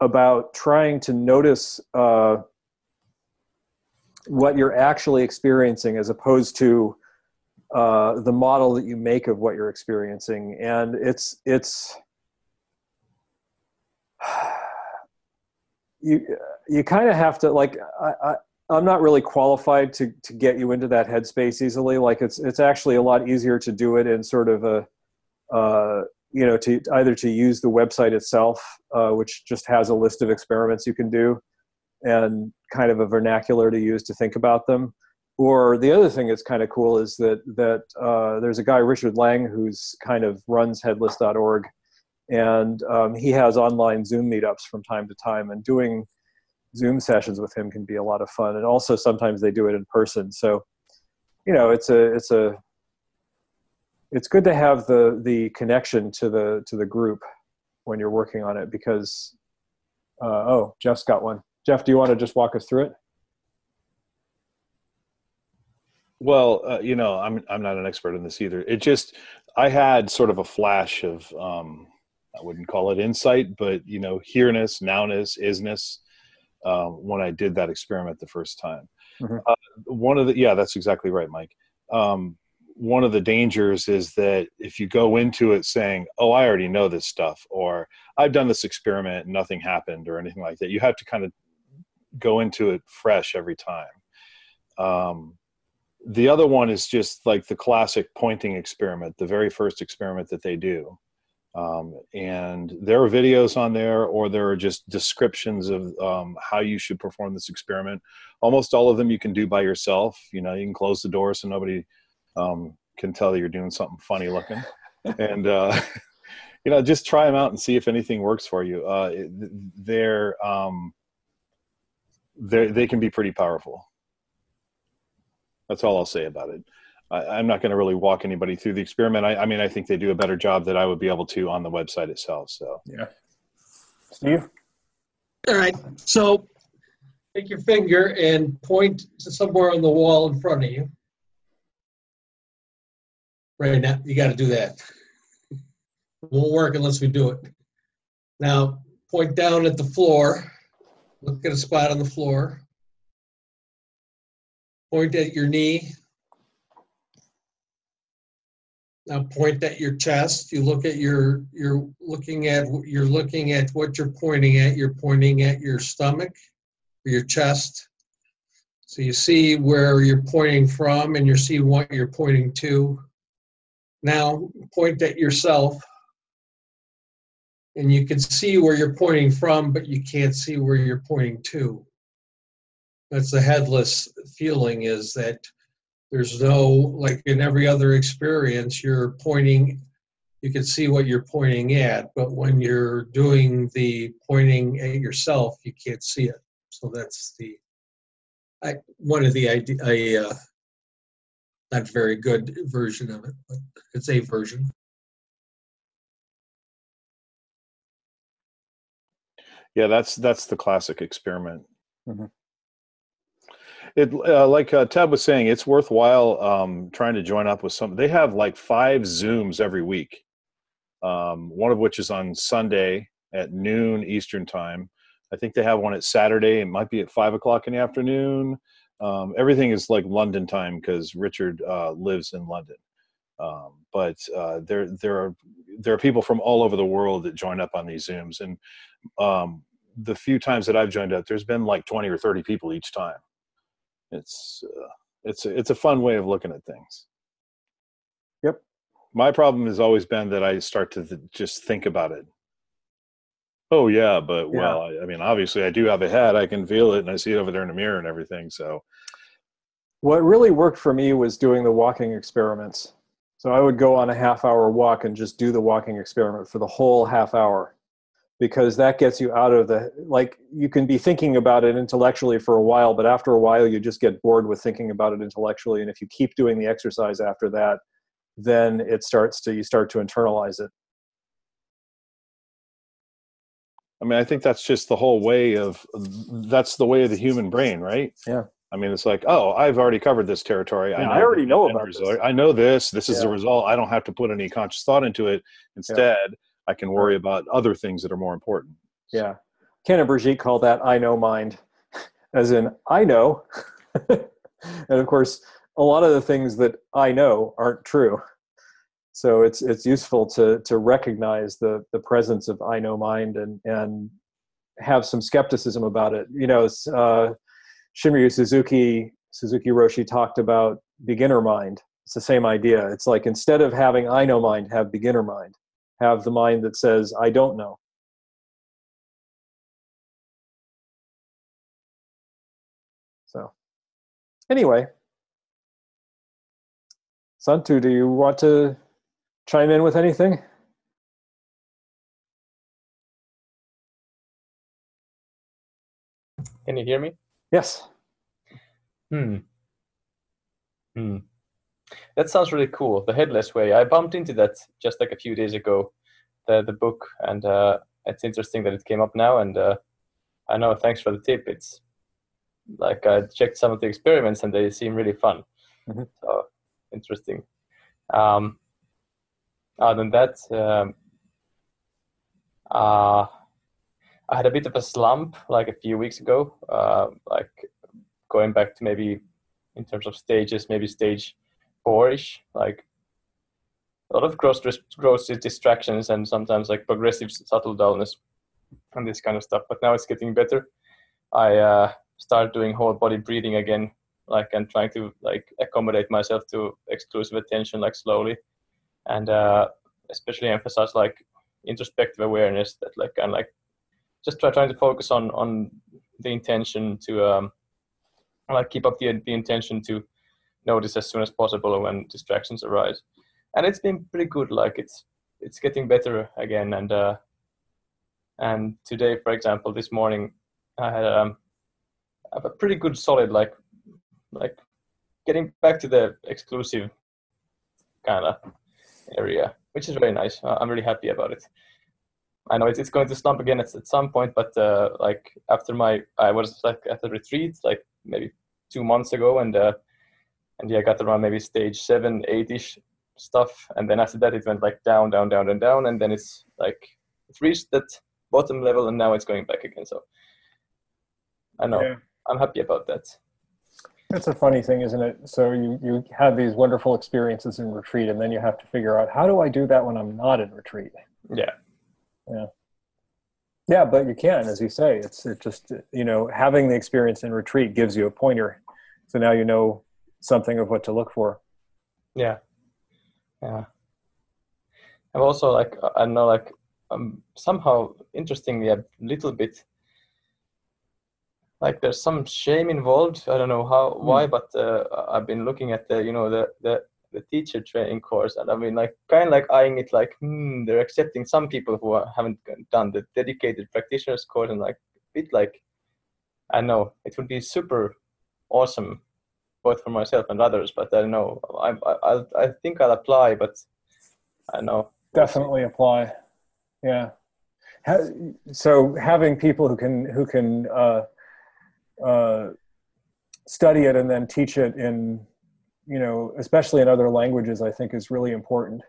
Speaker 3: about trying to notice uh, what you're actually experiencing as opposed to uh, the model that you make of what you're experiencing. And it's, it's, you, you kind of have to like, I, I, I'm not really qualified to to get you into that headspace easily. Like it's it's actually a lot easier to do it in sort of a uh, you know to either to use the website itself, uh, which just has a list of experiments you can do, and kind of a vernacular to use to think about them. Or the other thing that's kind of cool is that that uh, there's a guy Richard Lang who's kind of runs headless.org, and um, he has online Zoom meetups from time to time, and doing Zoom sessions with him can be a lot of fun, and also sometimes they do it in person. So, you know, it's a it's a it's good to have the the connection to the to the group when you're working on it because uh, oh, Jeff's got one. Jeff, do you want to just walk us through it?
Speaker 2: Well, uh, you know, I'm I'm not an expert in this either. It just I had sort of a flash of um, I wouldn't call it insight, but you know, here-ness, nowness, isness. Um, when I did that experiment the first time,
Speaker 3: Mhm.
Speaker 2: uh, one of the yeah, that's exactly right, Mike. Um, one of the dangers is that if you go into it saying, "Oh, I already know this stuff," or "I've done this experiment and nothing happened," or anything like that, you have to kind of go into it fresh every time. Um, the other one is just like the classic pointing experiment, the very first experiment that they do. Um, and there are videos on there, or there are just descriptions of um, how you should perform this experiment. Almost all of them you can do by yourself. You know, you can close the door so nobody um, can tell you're doing something funny looking. and, uh, you know, just try them out and see if anything works for you. Uh, they're, um, they're, they can be pretty powerful. That's all I'll say about it. I, am not going to really walk anybody through the experiment. I, I, mean, I think they do a better job that I would be able to on the website itself. So
Speaker 1: yeah,
Speaker 3: Steve.
Speaker 4: All right. So take your finger and point to somewhere on the wall in front of you. Right now, you got to do that. It won't work unless we do it. Now, point down at the floor. Look at a spot on the floor. Point at your knee. Now point at your chest. You look at your, you're looking at, you're looking at what you're pointing at. You're pointing at your stomach or your chest. So you see where you're pointing from and you see what you're pointing to. Now point at yourself and you can see where you're pointing from, but you can't see where you're pointing to. That's the headless feeling is that there's no, like in every other experience, you're pointing, you can see what you're pointing at, but when you're doing the pointing at yourself, you can't see it. So that's the, I, one of the idea, uh, not very good version of it, but it's a version.
Speaker 2: Yeah, that's that's the classic experiment. Mm-hmm. It uh, like uh, Ted was saying, it's worthwhile um, trying to join up with some. They have like five Zooms every week. Um, one of which is on Sunday at noon Eastern time. I think they have one at Saturday. It might be at five o'clock in the afternoon. Um, everything is like London time because Richard uh, lives in London. Um, but uh, there there are there are people from all over the world that join up on these Zooms, and um, the few times that I've joined up, there's been like 20 or 30 people each time. It's uh, it's a, it's a fun way of looking at things.
Speaker 3: Yep.
Speaker 2: My problem has always been that I start to th- just think about it. Oh yeah, but yeah. well, I, I mean, obviously, I do have a head. I can feel it, and I see it over there in the mirror and everything. So,
Speaker 3: what really worked for me was doing the walking experiments. So I would go on a half hour walk and just do the walking experiment for the whole half hour because that gets you out of the like you can be thinking about it intellectually for a while but after a while you just get bored with thinking about it intellectually and if you keep doing the exercise after that then it starts to you start to internalize it
Speaker 2: i mean i think that's just the whole way of that's the way of the human brain right
Speaker 3: yeah
Speaker 2: I mean, it's like, oh, I've already covered this territory.
Speaker 3: Yeah, I, I, already know about
Speaker 2: this. I know this. This is yeah. the result. I don't have to put any conscious thought into it. Instead, yeah. I can worry about other things that are more important.
Speaker 3: Yeah. Ken and Brigitte call that I know mind, as in I know. and of course, a lot of the things that I know aren't true. So it's it's useful to to recognize the the presence of I know mind and and have some skepticism about it. You know, uh, Suzuki Suzuki Roshi talked about beginner mind. It's the same idea. It's like instead of having I know mind, have beginner mind have the mind that says, I don't know. So, anyway, Santu, do you want to chime in with anything?
Speaker 7: Can you hear me?
Speaker 3: Yes.
Speaker 7: Hmm. Hmm. That sounds really cool. The headless way. I bumped into that just like a few days ago, the the book, and uh, it's interesting that it came up now. And uh, I know. Thanks for the tip. It's like I checked some of the experiments, and they seem really fun. Mm-hmm. So interesting. Um, other than that, um, uh, I had a bit of a slump like a few weeks ago, uh, like going back to maybe in terms of stages, maybe stage like a lot of gross gross distractions and sometimes like progressive subtle dullness and this kind of stuff. But now it's getting better. I uh, start doing whole body breathing again, like and trying to like accommodate myself to exclusive attention, like slowly, and uh, especially emphasize like introspective awareness that like of like just try trying to focus on on the intention to um, like keep up the the intention to notice as soon as possible when distractions arise. And it's been pretty good. Like it's it's getting better again. And uh, and today, for example, this morning I had um, a pretty good solid like like getting back to the exclusive kind of area, which is very nice. I'm really happy about it. I know it's, it's going to slump again at, at some point, but uh, like after my, I was like at the retreat, like maybe two months ago, and uh, and yeah, I got around maybe stage seven, eight ish stuff, and then after that it went like down, down, down, and down, and then it's like it's reached that bottom level, and now it's going back again. So I know yeah. I'm happy about that.
Speaker 3: That's a funny thing, isn't it? So you you have these wonderful experiences in retreat, and then you have to figure out how do I do that when I'm not in retreat.
Speaker 7: Yeah.
Speaker 3: Yeah. Yeah, but you can, as you say, it's it just you know having the experience in retreat gives you a pointer, so now you know something of what to look for.
Speaker 7: Yeah, yeah. I'm also like I know like um, somehow interestingly a little bit like there's some shame involved. I don't know how why, mm. but uh, I've been looking at the you know the the the teacher training course and i mean like kind of like eyeing it like hmm they're accepting some people who are, haven't done the dedicated practitioners course and like a bit like i know it would be super awesome both for myself and others but i know i i i think i'll apply but i know
Speaker 3: definitely apply yeah so having people who can who can uh, uh, study it and then teach it in you know, especially in other languages, I think is really important.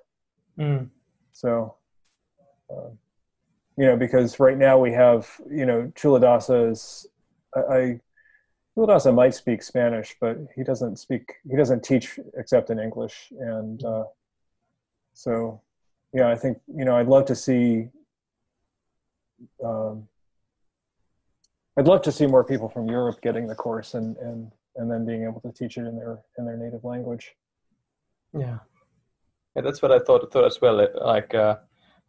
Speaker 3: Mm. So, uh, you know, because right now we have, you know, Culadasa is, I, I Culadasa might speak Spanish, but he doesn't speak, he doesn't teach except in English. And uh, so, yeah, I think, you know, I'd love to see, um, I'd love to see more people from Europe getting the course and, and and then being able to teach it in their in their native language.
Speaker 7: Yeah, yeah, that's what I thought thought as well. Like uh,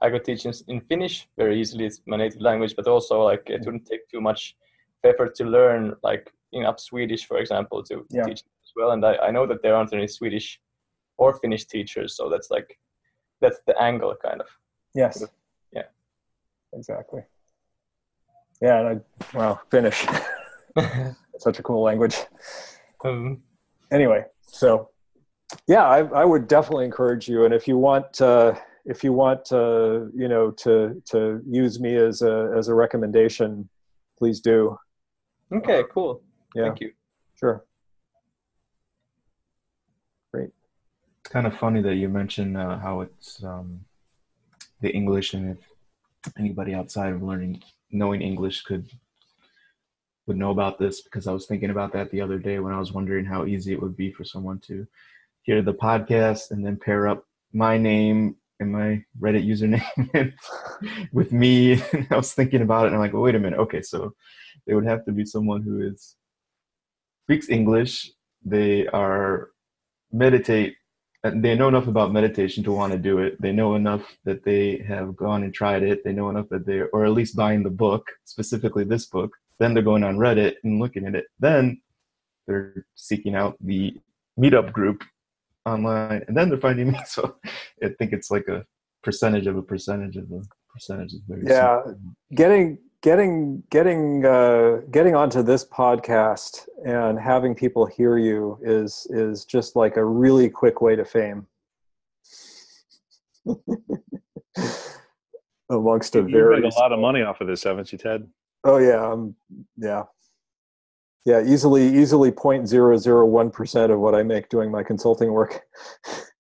Speaker 7: I could teach in, in Finnish very easily; it's my native language, but also like it wouldn't take too much effort to learn like enough Swedish, for example, to yeah. teach as well. And I, I know that there aren't any Swedish or Finnish teachers, so that's like that's the angle, kind of.
Speaker 3: Yes.
Speaker 7: Yeah.
Speaker 3: Exactly. Yeah, and I, well, Finnish. such a cool language. Um, anyway, so yeah, I, I, would definitely encourage you. And if you want, uh, if you want, uh, you know, to to use me as a as a recommendation, please do.
Speaker 7: Okay, cool.
Speaker 3: Yeah.
Speaker 7: Thank you.
Speaker 3: Sure. Great.
Speaker 5: It's kind of funny that you mentioned uh, how it's um, the English, and if anybody outside of learning knowing English could would know about this because I was thinking about that the other day when I was wondering how easy it would be for someone to hear the podcast and then pair up my name and my Reddit username with me. And I was thinking about it and I'm like, well, wait a minute. Okay, so they would have to be someone who is speaks English. They are meditate and they know enough about meditation to want to do it. They know enough that they have gone and tried it. They know enough that they, or at least buying the book, specifically this book, then they're going on Reddit and looking at it. Then they're seeking out the meetup group online, and then they're finding me. So I think it's like a percentage of a percentage of a percentage. Is very
Speaker 3: yeah, simple. getting getting getting uh, getting onto this podcast and having people hear you is is just like a really quick way to fame. Amongst a
Speaker 2: you
Speaker 3: very
Speaker 2: made a lot of money off of this, haven't you, Ted?
Speaker 3: Oh yeah, um, yeah, yeah. Easily, easily point zero zero one percent of what I make doing my consulting work.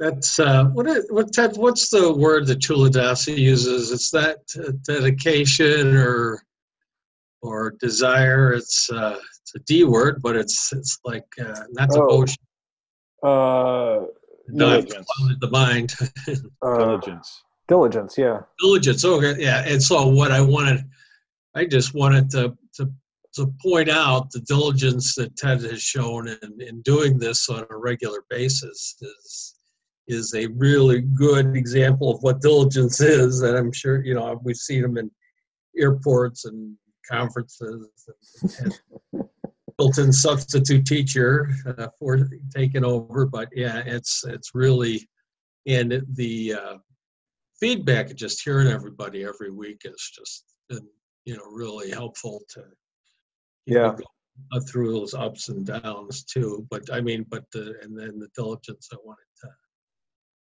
Speaker 4: That's uh, what is what Ted, What's the word that Culadasa uses? It's that uh, dedication or or desire. It's uh, it's a D word, but it's it's like uh, not devotion.
Speaker 3: Oh. Uh,
Speaker 4: no, the mind.
Speaker 2: uh, Diligence.
Speaker 3: Diligence, yeah.
Speaker 4: Diligence. Okay, yeah. And so what I wanted, I just wanted to to to point out the diligence that Ted has shown in, in doing this on a regular basis is is a really good example of what diligence is. And I'm sure you know we've seen them in airports and conferences and, and built-in substitute teacher uh, for taking over. But yeah, it's it's really and the uh, feedback just hearing everybody every week is just been you know really helpful to
Speaker 3: yeah
Speaker 4: through those ups and downs too. But I mean, but the and then the diligence I wanted to.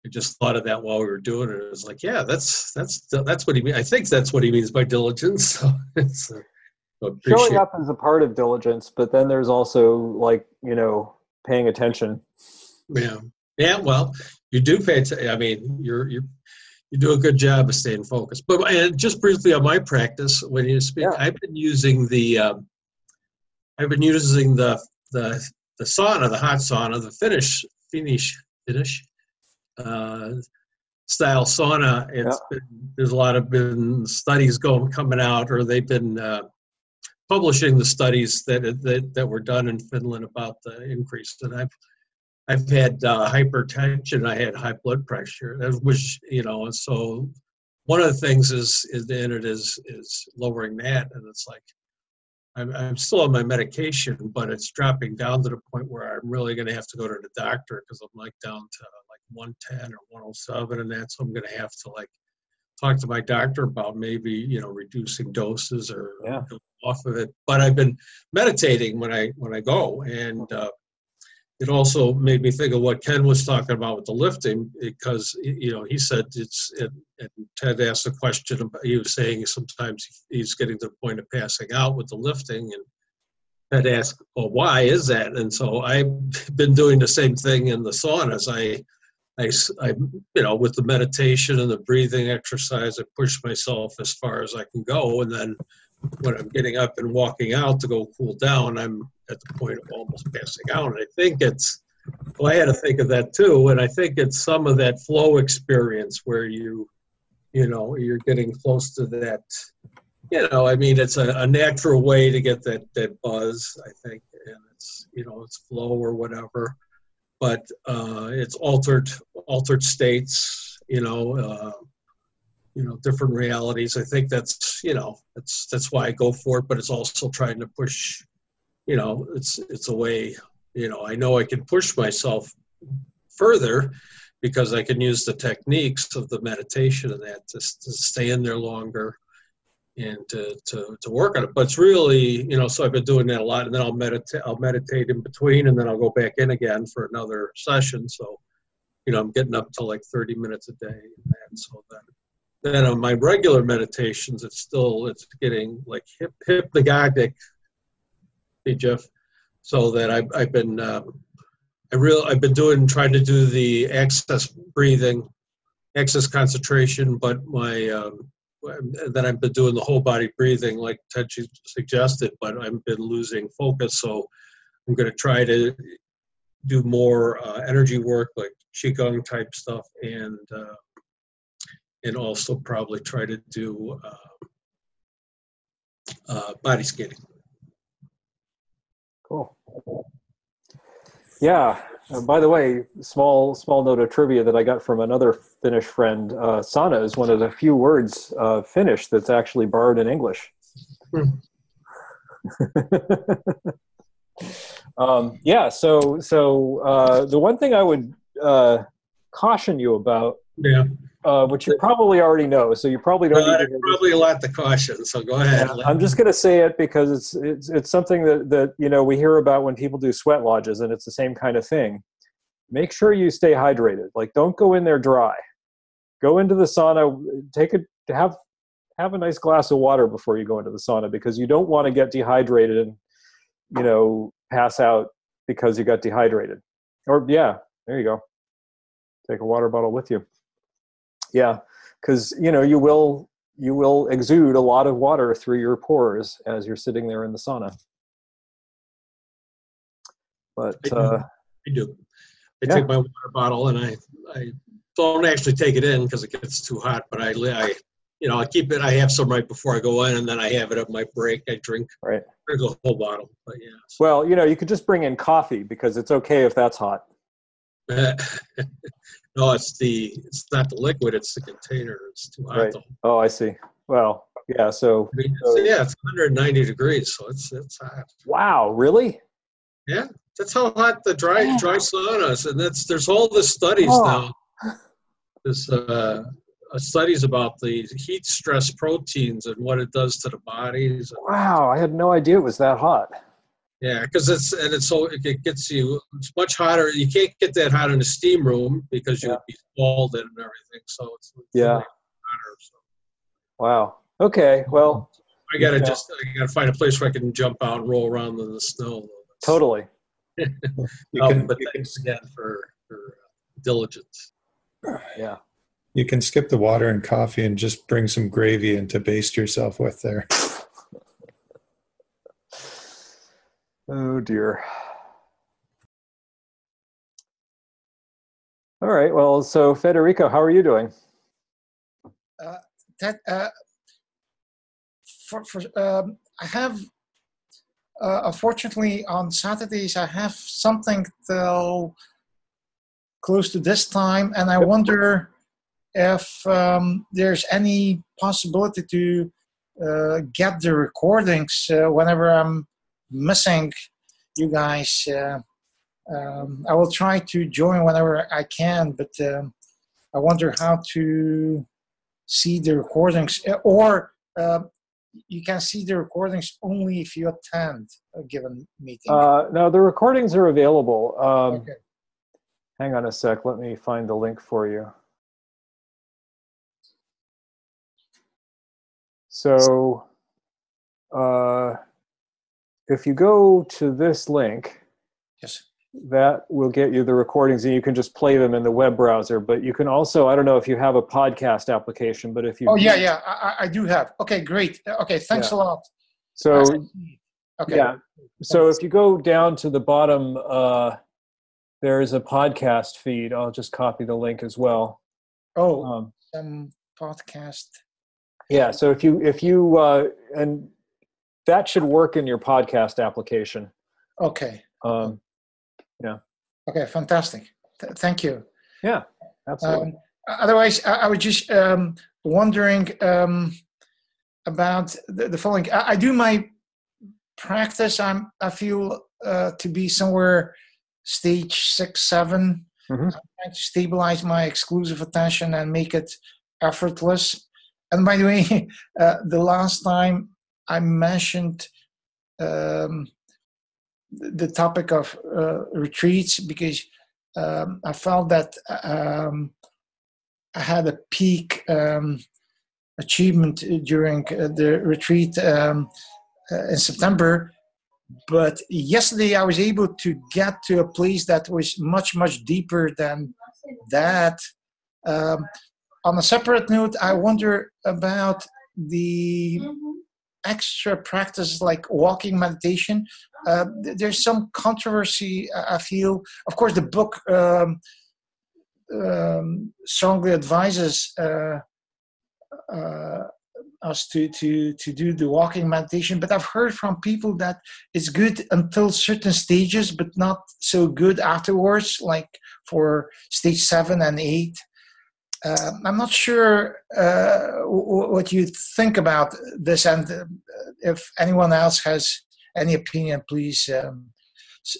Speaker 4: I just thought of that while we were doing it. It was like, yeah, that's that's that's what he means. I think that's what he means by diligence. So it's
Speaker 3: uh, showing up is a part of diligence, but then there's also like you know paying attention.
Speaker 4: Yeah, yeah. Well, you do pay attention. I mean, you're you're you do a good job of staying focused. But and just briefly on my practice, when you speak, yeah. I've been using the um, I've been using the the the sauna, the hot sauna, the Finnish Finnish Finnish uh, style sauna. It's yeah. been, there's a lot of been studies going coming out, or they've been uh, publishing the studies that, that that were done in Finland about the increase. And I've I've had uh, hypertension. I had high blood pressure, which you know. and So one of the things is is in it is is lowering that, and it's like I'm, I'm still on my medication, but it's dropping down to the point where I'm really going to have to go to the doctor because I'm like down to 110 or 107, and that's I'm going to have to like talk to my doctor about maybe you know reducing doses or
Speaker 3: yeah.
Speaker 4: off of it. But I've been meditating when I when I go, and uh, it also made me think of what Ken was talking about with the lifting because you know he said it's and, and Ted asked a question about, he was saying sometimes he's getting to the point of passing out with the lifting and Ted asked well why is that and so I've been doing the same thing in the saunas I I, I you know with the meditation and the breathing exercise I push myself as far as I can go and then when I'm getting up and walking out to go cool down, I'm at the point of almost passing out. And I think it's, well, I had to think of that too. And I think it's some of that flow experience where you, you know, you're getting close to that. You know, I mean, it's a, a natural way to get that that buzz. I think, and it's you know, it's flow or whatever, but uh, it's altered altered states. You know, uh, you know different realities i think that's you know that's that's why i go for it but it's also trying to push you know it's it's a way you know i know i can push myself further because i can use the techniques of the meditation and that to, to stay in there longer and to, to, to work on it. But it's really you know so i've been doing that a lot and then i'll meditate i'll meditate in between and then i'll go back in again for another session. So you know i'm getting up to like 30 minutes a day and so then then on my regular meditations, it's still it's getting like hip, hypnagogic. Hey Jeff, so that I've I've been um, I real I've been doing trying to do the access breathing, access concentration, but my um, then I've been doing the whole body breathing like Ted suggested, but I've been losing focus. So I'm going to try to do more uh, energy work like qigong type stuff and uh, and also probably try to do uh, uh, body scanning.
Speaker 3: Cool. Yeah. Uh, by the way, small small note of trivia that I got from another Finnish friend. Uh, "sauna" is one of the few words uh, Finnish that's actually borrowed in English. Hmm. um, yeah. So so uh, the one thing I would uh, caution you about
Speaker 4: yeah
Speaker 3: uh, which you probably already know. So you probably don't. Uh,
Speaker 4: probably a lot to caution. So go ahead.
Speaker 3: Yeah, I'm just going to say it because it's it's it's something that that you know we hear about when people do sweat lodges, and it's the same kind of thing. Make sure you stay hydrated. Like, don't go in there dry. Go into the sauna. Take a have have a nice glass of water before you go into the sauna because you don't want to get dehydrated and you know pass out because you got dehydrated. Or yeah, there you go. Take a water bottle with you yeah because you know you will you will exude a lot of water through your pores as you're sitting there in the sauna but
Speaker 4: I do. Uh, I, do. I yeah. take my water bottle and I I don't actually take it in because it gets too hot, but I I you know I keep it. I have some right before I go in, and then I have it at my break. I drink
Speaker 3: right
Speaker 4: drink a whole bottle. But yeah.
Speaker 3: Well, you know, you could just bring in coffee because it's okay if that's hot.
Speaker 4: No, it's the it's not the liquid; it's the container. It's too hot.
Speaker 3: Right. Oh, I see. Well, yeah. So,
Speaker 4: I mean, so yeah, it's 190 degrees, so it's it's hot.
Speaker 3: Wow, really?
Speaker 4: Yeah, that's how hot the dry yeah. dry saunas, and that's there's all the studies oh. now. There's uh, uh, studies about the heat stress proteins and what it does to the bodies.
Speaker 3: Wow, I had no idea it was that hot.
Speaker 4: Yeah, because it's and it's so it gets you. It's much hotter. You can't get that hot in a steam room because you yeah. would be scalded and everything. So it's
Speaker 3: yeah. Hotter, so. Wow. Okay. Well,
Speaker 4: I gotta yeah. just I gotta find a place where I can jump out and roll around in the snow.
Speaker 3: Totally.
Speaker 4: you um, can, but thanks again for for uh, diligence.
Speaker 3: Yeah.
Speaker 6: You can skip the water and coffee and just bring some gravy in to baste yourself with there.
Speaker 3: Oh dear. All right. Well, so Federico, how are you doing?
Speaker 8: Uh, that uh, for for um, I have uh, unfortunately on Saturdays I have something till close to this time, and I wonder if um, there's any possibility to uh, get the recordings uh, whenever I'm missing you guys. Uh, um, I will try to join whenever I can, but um, I wonder how to see the recordings or uh, you can see the recordings only if you attend a given meeting.
Speaker 3: Uh, no, the recordings are available. Um, okay. Hang on a sec. Let me find the link for you. So uh, if you go to this link,
Speaker 8: yes,
Speaker 3: that will get you the recordings and you can just play them in the web browser. But you can also, I don't know if you have a podcast application, but if you.
Speaker 8: Oh, yeah, yeah, I, I do have. Okay, great. Okay, thanks yeah. a lot.
Speaker 3: So, okay. Yeah. So if you go down to the bottom, uh, there is a podcast feed. I'll just copy the link as well.
Speaker 8: Oh, um, some podcast.
Speaker 3: Yeah. So if you if you uh, and that should work in your podcast application.
Speaker 8: Okay.
Speaker 3: Um, yeah.
Speaker 8: Okay. Fantastic. Th- thank you.
Speaker 3: Yeah. Absolutely. Um,
Speaker 8: otherwise, I, I was just um, wondering um, about the, the following. I, I, do my practice. I'm. I feel uh, to be somewhere stage six, 7
Speaker 3: mm-hmm. I'm
Speaker 8: trying to stabilize my exclusive attention and make it effortless. And by the way, uh, the last time I mentioned um, the topic of uh, retreats because um, I felt that um, I had a peak um, achievement during uh, the retreat um, uh, in September but yesterday I was able to get to a place that was much much deeper than that. Um, on a separate note, I wonder about the extra practice like walking meditation. Uh, there's some controversy. I feel, of course, the book um, um, strongly advises. Uh, uh, us to to to do the walking meditation but i've heard from people that it's good until certain stages but not so good afterwards like for stage seven and eight uh, i'm not sure uh, w- what you think about this and uh, if anyone else has any opinion please um,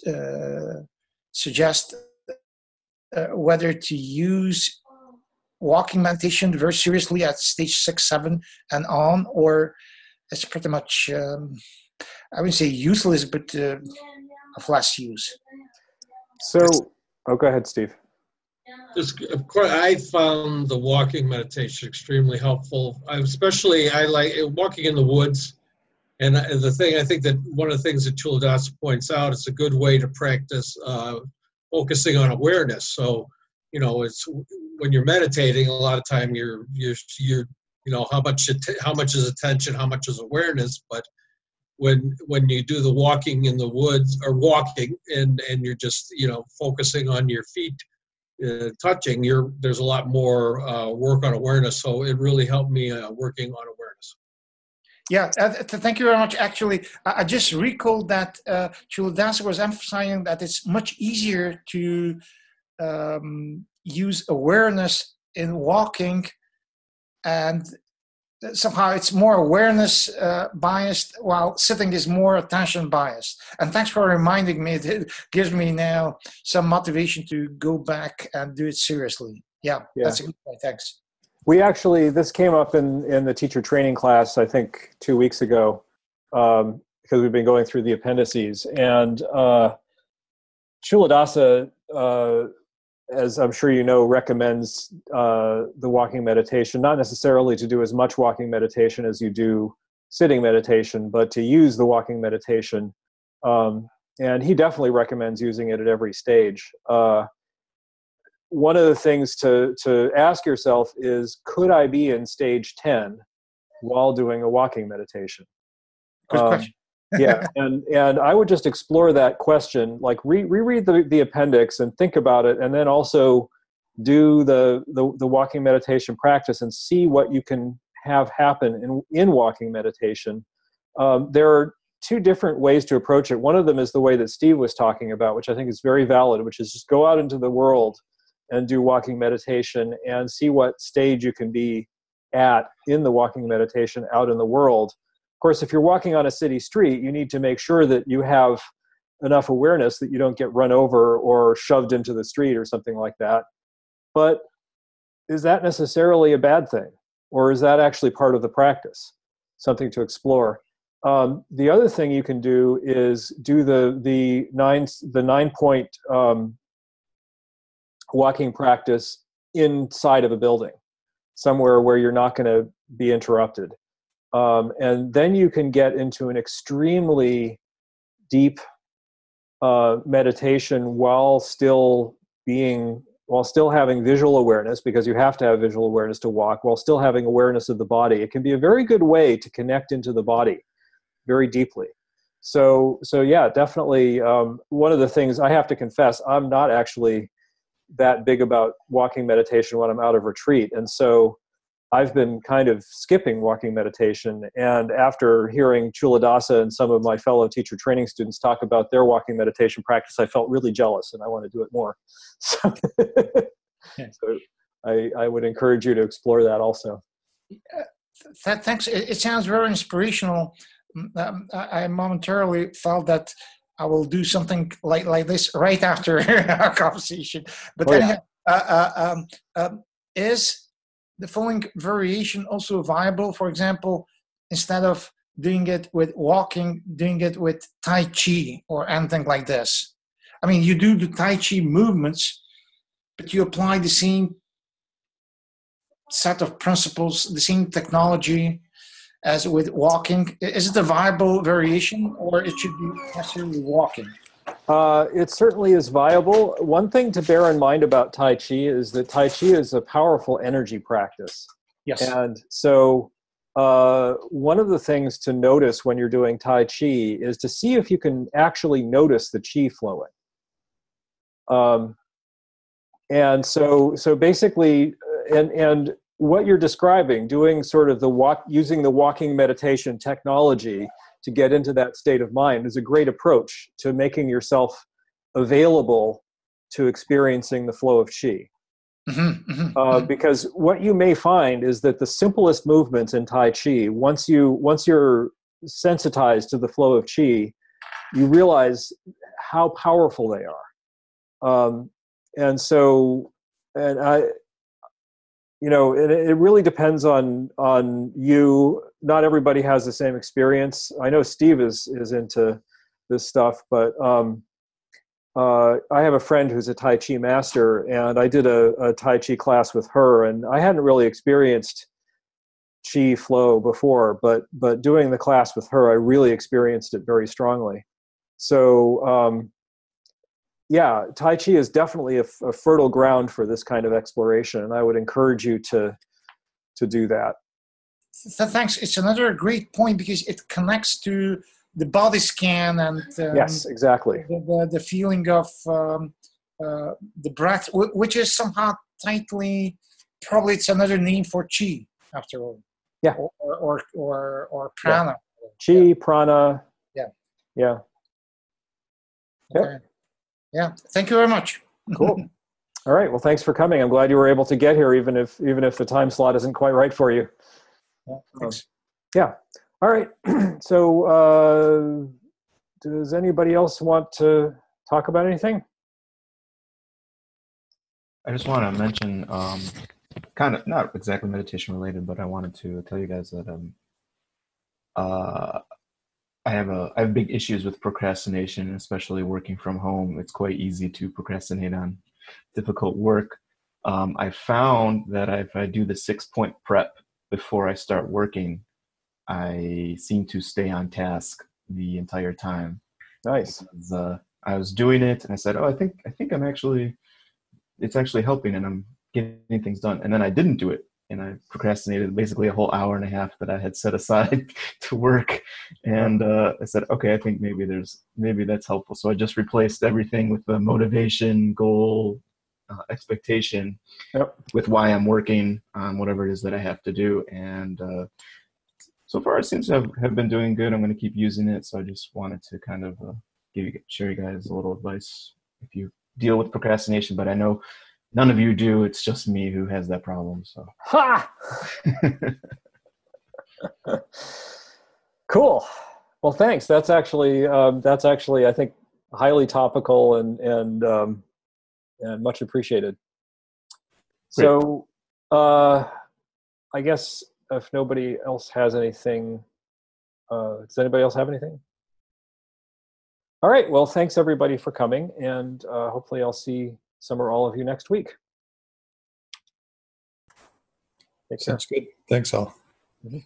Speaker 8: uh, suggest uh, whether to use walking meditation very seriously at stage six, seven, and on, or it's pretty much um, I wouldn't say useless, but uh, of less use.
Speaker 3: So, oh, go ahead, Steve.
Speaker 4: Just, of course, I found the walking meditation extremely helpful. I especially I like walking in the woods. And the thing I think that one of the things that Culadasa points out, it's a good way to practice uh, focusing on awareness. So, you know, it's when you're meditating, a lot of time you're you're you're you know how much how much is attention, how much is awareness, but when when you do the walking in the woods or walking and and you're just you know focusing on your feet uh, touching you're there's a lot more uh, work on awareness. So it really helped me uh, working on awareness.
Speaker 8: Yeah uh, thank you very much. Actually i just recalled that uh, was emphasizing that it's much easier to um, use awareness in walking and somehow it's more awareness uh, biased while sitting is more attention biased and thanks for reminding me it gives me now some motivation to go back and do it seriously yeah, yeah. that's a good point thanks
Speaker 3: we actually this came up in in the teacher training class i think two weeks ago um, because we've been going through the appendices. And uh, Culadasa, uh, as I'm sure you know, recommends uh, the walking meditation, not necessarily to do as much walking meditation as you do sitting meditation, but to use the walking meditation. Um, and he definitely recommends using it at every stage. Uh, one of the things to, to ask yourself is could I be in stage 10 while doing a walking meditation?
Speaker 8: Good um, question.
Speaker 3: Yeah, and and I would just explore that question, like re- reread the, the appendix and think about it, and then also do the, the the walking meditation practice and see what you can have happen in in walking meditation. Um, there are two different ways to approach it. One of them is the way that Steve was talking about, which I think is very valid, which is just go out into the world and do walking meditation and see what stage you can be at in the walking meditation out in the world course, if you're walking on a city street, you need to make sure that you have enough awareness that you don't get run over or shoved into the street or something like that. But is that necessarily a bad thing? Or is that actually part of the practice? Something to explore. Um, the other thing you can do is do the the nine the nine point um, walking practice inside of a building, somewhere where you're not going to be interrupted. Um, and then you can get into an extremely deep uh, meditation while still being while still having visual awareness because you have to have visual awareness to walk while still having awareness of the body. It can be a very good way to connect into the body very deeply. So so yeah definitely um, one of the things i have to confess i'm not actually that big about walking meditation when i'm out of retreat. And so I've been kind of skipping walking meditation. And after hearing Culadasa and some of my fellow teacher training students talk about their walking meditation practice, I felt really jealous and I want to do it more. So, so I, I, would encourage you to explore that also.
Speaker 8: Uh, thanks. It, it, sounds very inspirational. Um, I, I momentarily felt that I will do something like, like this right after our conversation. But oh, then, yeah. uh, uh, um, um, is the following variation also viable? For example, instead of doing it with walking, doing it with Tai Chi or anything like this. I mean, you do the Tai Chi movements, but you apply the same set of principles, the same technology as with walking. Is it a viable variation or it should be necessarily walking?
Speaker 3: Uh, it certainly is viable. One thing to bear in mind about Tai Chi is that Tai Chi is a powerful energy practice.
Speaker 8: Yes.
Speaker 3: And so, uh, one of the things to notice when you're doing Tai Chi is to see if you can actually notice the Chi flowing. Um, and so, so basically, uh, and and what you're describing, doing sort of the walk, using the walking meditation technology to get into that state of mind is a great approach to making yourself available to experiencing the flow of chi. Mm-hmm, mm-hmm, uh, mm-hmm. because what you may find is that the simplest movements in Tai Chi, once you once you're sensitized to the flow of chi, you realize how powerful they are. Um, and so, and I, you know it, it really depends on on you not everybody has the same experience i know steve is is into this stuff but um uh, I have a friend who's a Tai Chi master, and I did a, a Tai Chi class with her, and I hadn't really experienced Chi flow before, but but doing the class with her, I really experienced it very strongly. So um, yeah, Tai Chi is definitely a, a, fertile ground for this kind of exploration, and I would encourage you to to do that.
Speaker 8: So thanks. It's another great point because it connects to the body scan and
Speaker 3: um, yes, exactly
Speaker 8: the, the, the feeling of um, uh, the breath, which is somehow tightly probably it's another name for chi after all.
Speaker 3: Yeah,
Speaker 8: or or or, or prana.
Speaker 3: Yeah. Chi, yeah. prana.
Speaker 8: Yeah.
Speaker 3: Yeah.
Speaker 8: Okay. Yeah, thank you very much.
Speaker 3: Cool. All right. Well, thanks for coming. I'm glad you were able to get here, even if even if the time slot isn't quite right for you.
Speaker 8: Yeah. Thanks. Um,
Speaker 3: yeah. All right. so, uh, does anybody else want to talk about anything?
Speaker 5: I just want to mention, um, kind of not exactly meditation related, but I wanted to tell you guys that um, uh, I have a I have big issues with procrastination, especially working from home. It's quite easy to procrastinate on difficult work. Um, I found that if I do the six point prep before I start working, I seem to stay on task the entire time.
Speaker 3: Nice.
Speaker 5: Because, uh, I was doing it, and I said, "Oh, I think I think I'm actually, it's actually helping, and I'm getting things done." And then I didn't do it, and I procrastinated basically a whole hour and a half that I had set aside to work. And uh, I said, "Okay, I think maybe there's maybe that's helpful." So I just replaced everything with the motivation, goal, uh, expectation,
Speaker 3: yep.
Speaker 5: with why I'm working on whatever it is that I have to do, and uh, so far it seems to have, have been doing good. I'm going to keep using it. So I just wanted to kind of uh, give you, share you guys a little advice if you deal with procrastination, but I know none of you do. It's just me who has that problem. So,
Speaker 3: ha! cool. Well, thanks. That's actually um, that's actually I think highly topical and and um, and much appreciated. Great. So, uh, I guess if nobody else has anything, uh, does anybody else have anything? All right. Well, thanks everybody for coming, and uh, hopefully I'll see some or all of you next week.
Speaker 6: Take Sounds care. good. Thanks all. Mm-hmm.